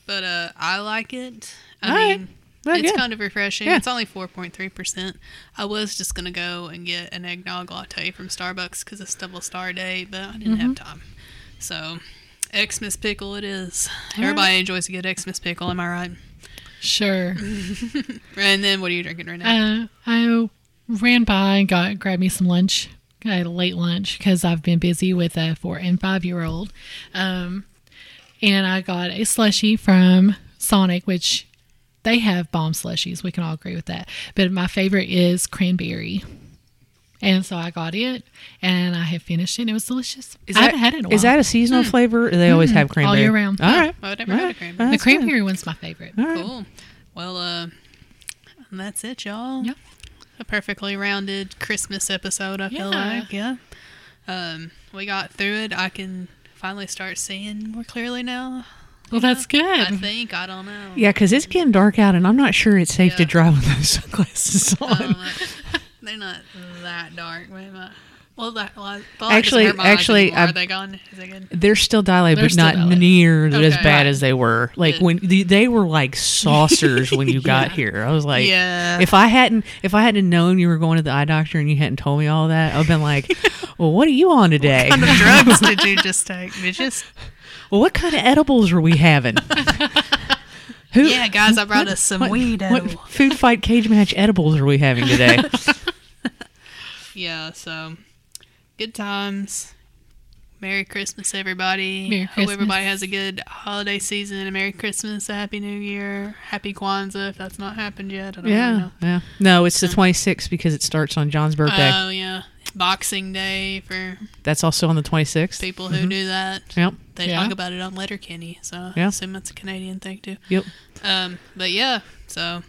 but uh, I like it. I All right. It's good. kind of refreshing. Yeah. It's only 4.3%. I was just going to go and get an eggnog latte from Starbucks because it's double star day, but I didn't have Mm-hmm. time. So, Xmas pickle it is. Everybody enjoys a good Xmas pickle, am I right? Sure. And then what are you drinking right now? Uh, I ran by and got grabbed me some lunch. I had a late lunch because I've been busy with a four and five year old. Um, and I got a slushy from Sonic, which they have bomb slushies. We can all agree with that. But my favorite is cranberry. And so I got it and I have finished it. And it was delicious. Is I that- haven't had it in a while. Is that a seasonal flavor? Or they always have cranberry. all cranberry year round. All right. Oh, I've never All had a right. cranberry. the That's good. cranberry one's my favorite. All right. Cool. Well, uh, that's it, y'all. Yep. A perfectly rounded Christmas episode, I feel like. Yeah. Um, we got through it. I can finally start seeing more clearly now. Well, that's good. I think. I don't know. Yeah, because it's getting dark out, and I'm not sure it's safe to drive with those sunglasses on. Um, they're not that dark. Maybe not. Well, that well, Actually- doesn't hurt my eyes actually. I've- are they gone? Is it good? They're still dilated, They're but still not dilated. near as bad Right. as they were. Like when the, they were like saucers when you got Yeah. here. I was like, Yeah. If I hadn't, if I hadn't known you were going to the eye doctor and you hadn't told me all that, I've been like, well, what are you on today? What kind of drugs did you just take? Did you just well, what kind of edibles are we having? Who? yeah, guys. I brought us some What, weed. what food fight cage match edibles are we having today? Yeah, so good times. Merry Christmas, everybody. Merry Christmas. Hope everybody has a good holiday season. A Merry Christmas, a Happy New Year, Happy Kwanzaa if that's not happened yet. I don't really yeah, know. yeah. No, it's the 26th because it starts on John's birthday. Oh, yeah. Boxing Day for That's also on the 26th. people who do that. Yep. They Yeah. talk about it on Letterkenny, so I assume that's a Canadian thing too. Yep. Um, but yeah, so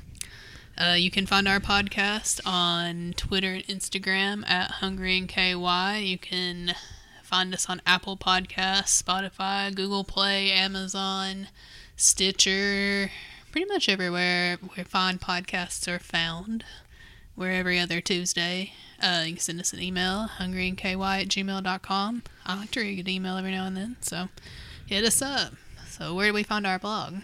uh, you can find our podcast on Twitter and Instagram at Hungry and KY. You can find us on Apple Podcasts, Spotify, Google Play, Amazon, Stitcher, pretty much everywhere where fine podcasts are found. We're every other Tuesday. Uh, you can send us an email, hungryandky at gmail.com. I like to read an email every now and then, so hit us up. So, where do we find our blog?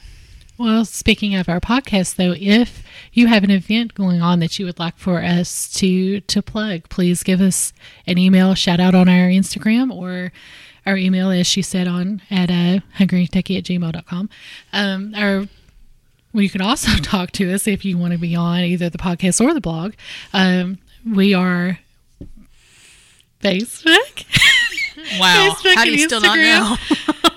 Well, speaking of our podcast, though, if you have an event going on that you would like for us to to plug, please give us an email, shout out on our Instagram or our email, as she said, on at uh, hungrykentucky at gmail.com. Um, or well, you can also talk to us if you want to be on either the podcast or the blog. Um, we are Facebook. Wow. Facebook How do and you still not Instagram.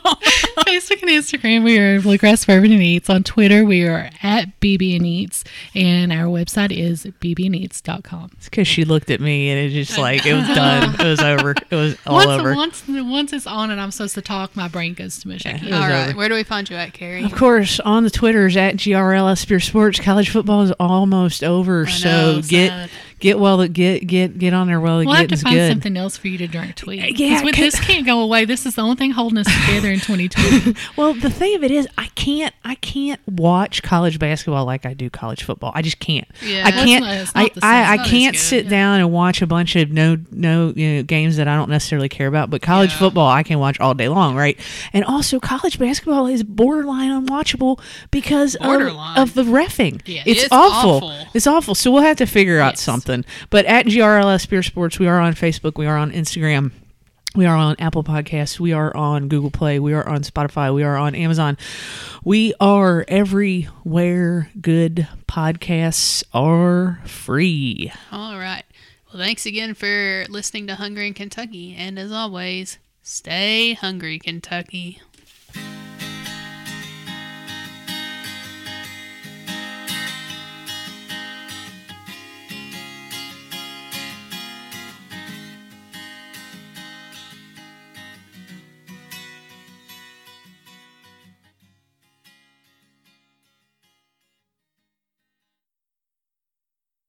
know? Facebook and Instagram, we are Bluegrass Bourbon and Eats. On Twitter, we are at BB and Eats. And our website is bbneats.com. It's because she looked at me and it just like it was done. It was over. It was all Once, over. once, once it's on and I'm supposed to talk, my brain goes to Michigan. I All right, over. where do we find you at, Carrie? Of course, on the Twitters at GRLS Pure Sports, college football is almost over. so know, get sad. get well that get get get on there the We'll have to find good. something else for you to drink tweet. Uh, yeah, Because with this can't go away. This is the only thing holding us together in 2020. Well, the thing of it is, I can't I can't watch college basketball like I do college football. I just can't. Yeah. I can't. not- I, not the same. I, I It's not as can't sit yeah. down and watch a bunch of no no you know, games that I don't necessarily care about. But college Yeah. football, I can watch all day long, right? And also, college basketball is borderline unwatchable because of, Borderline. of the refing. Yeah. it's, It's awful. awful. It's awful. So we'll have to figure out Yes. Something. But at GRLS Beer Sports, we are on Facebook. We are on Instagram. We are on Apple Podcasts. We are on Google Play. We are on Spotify. We are on Amazon. We are everywhere good podcasts are free. All right. Well, thanks again for listening to Hungry in Kentucky. And as always, stay hungry, Kentucky.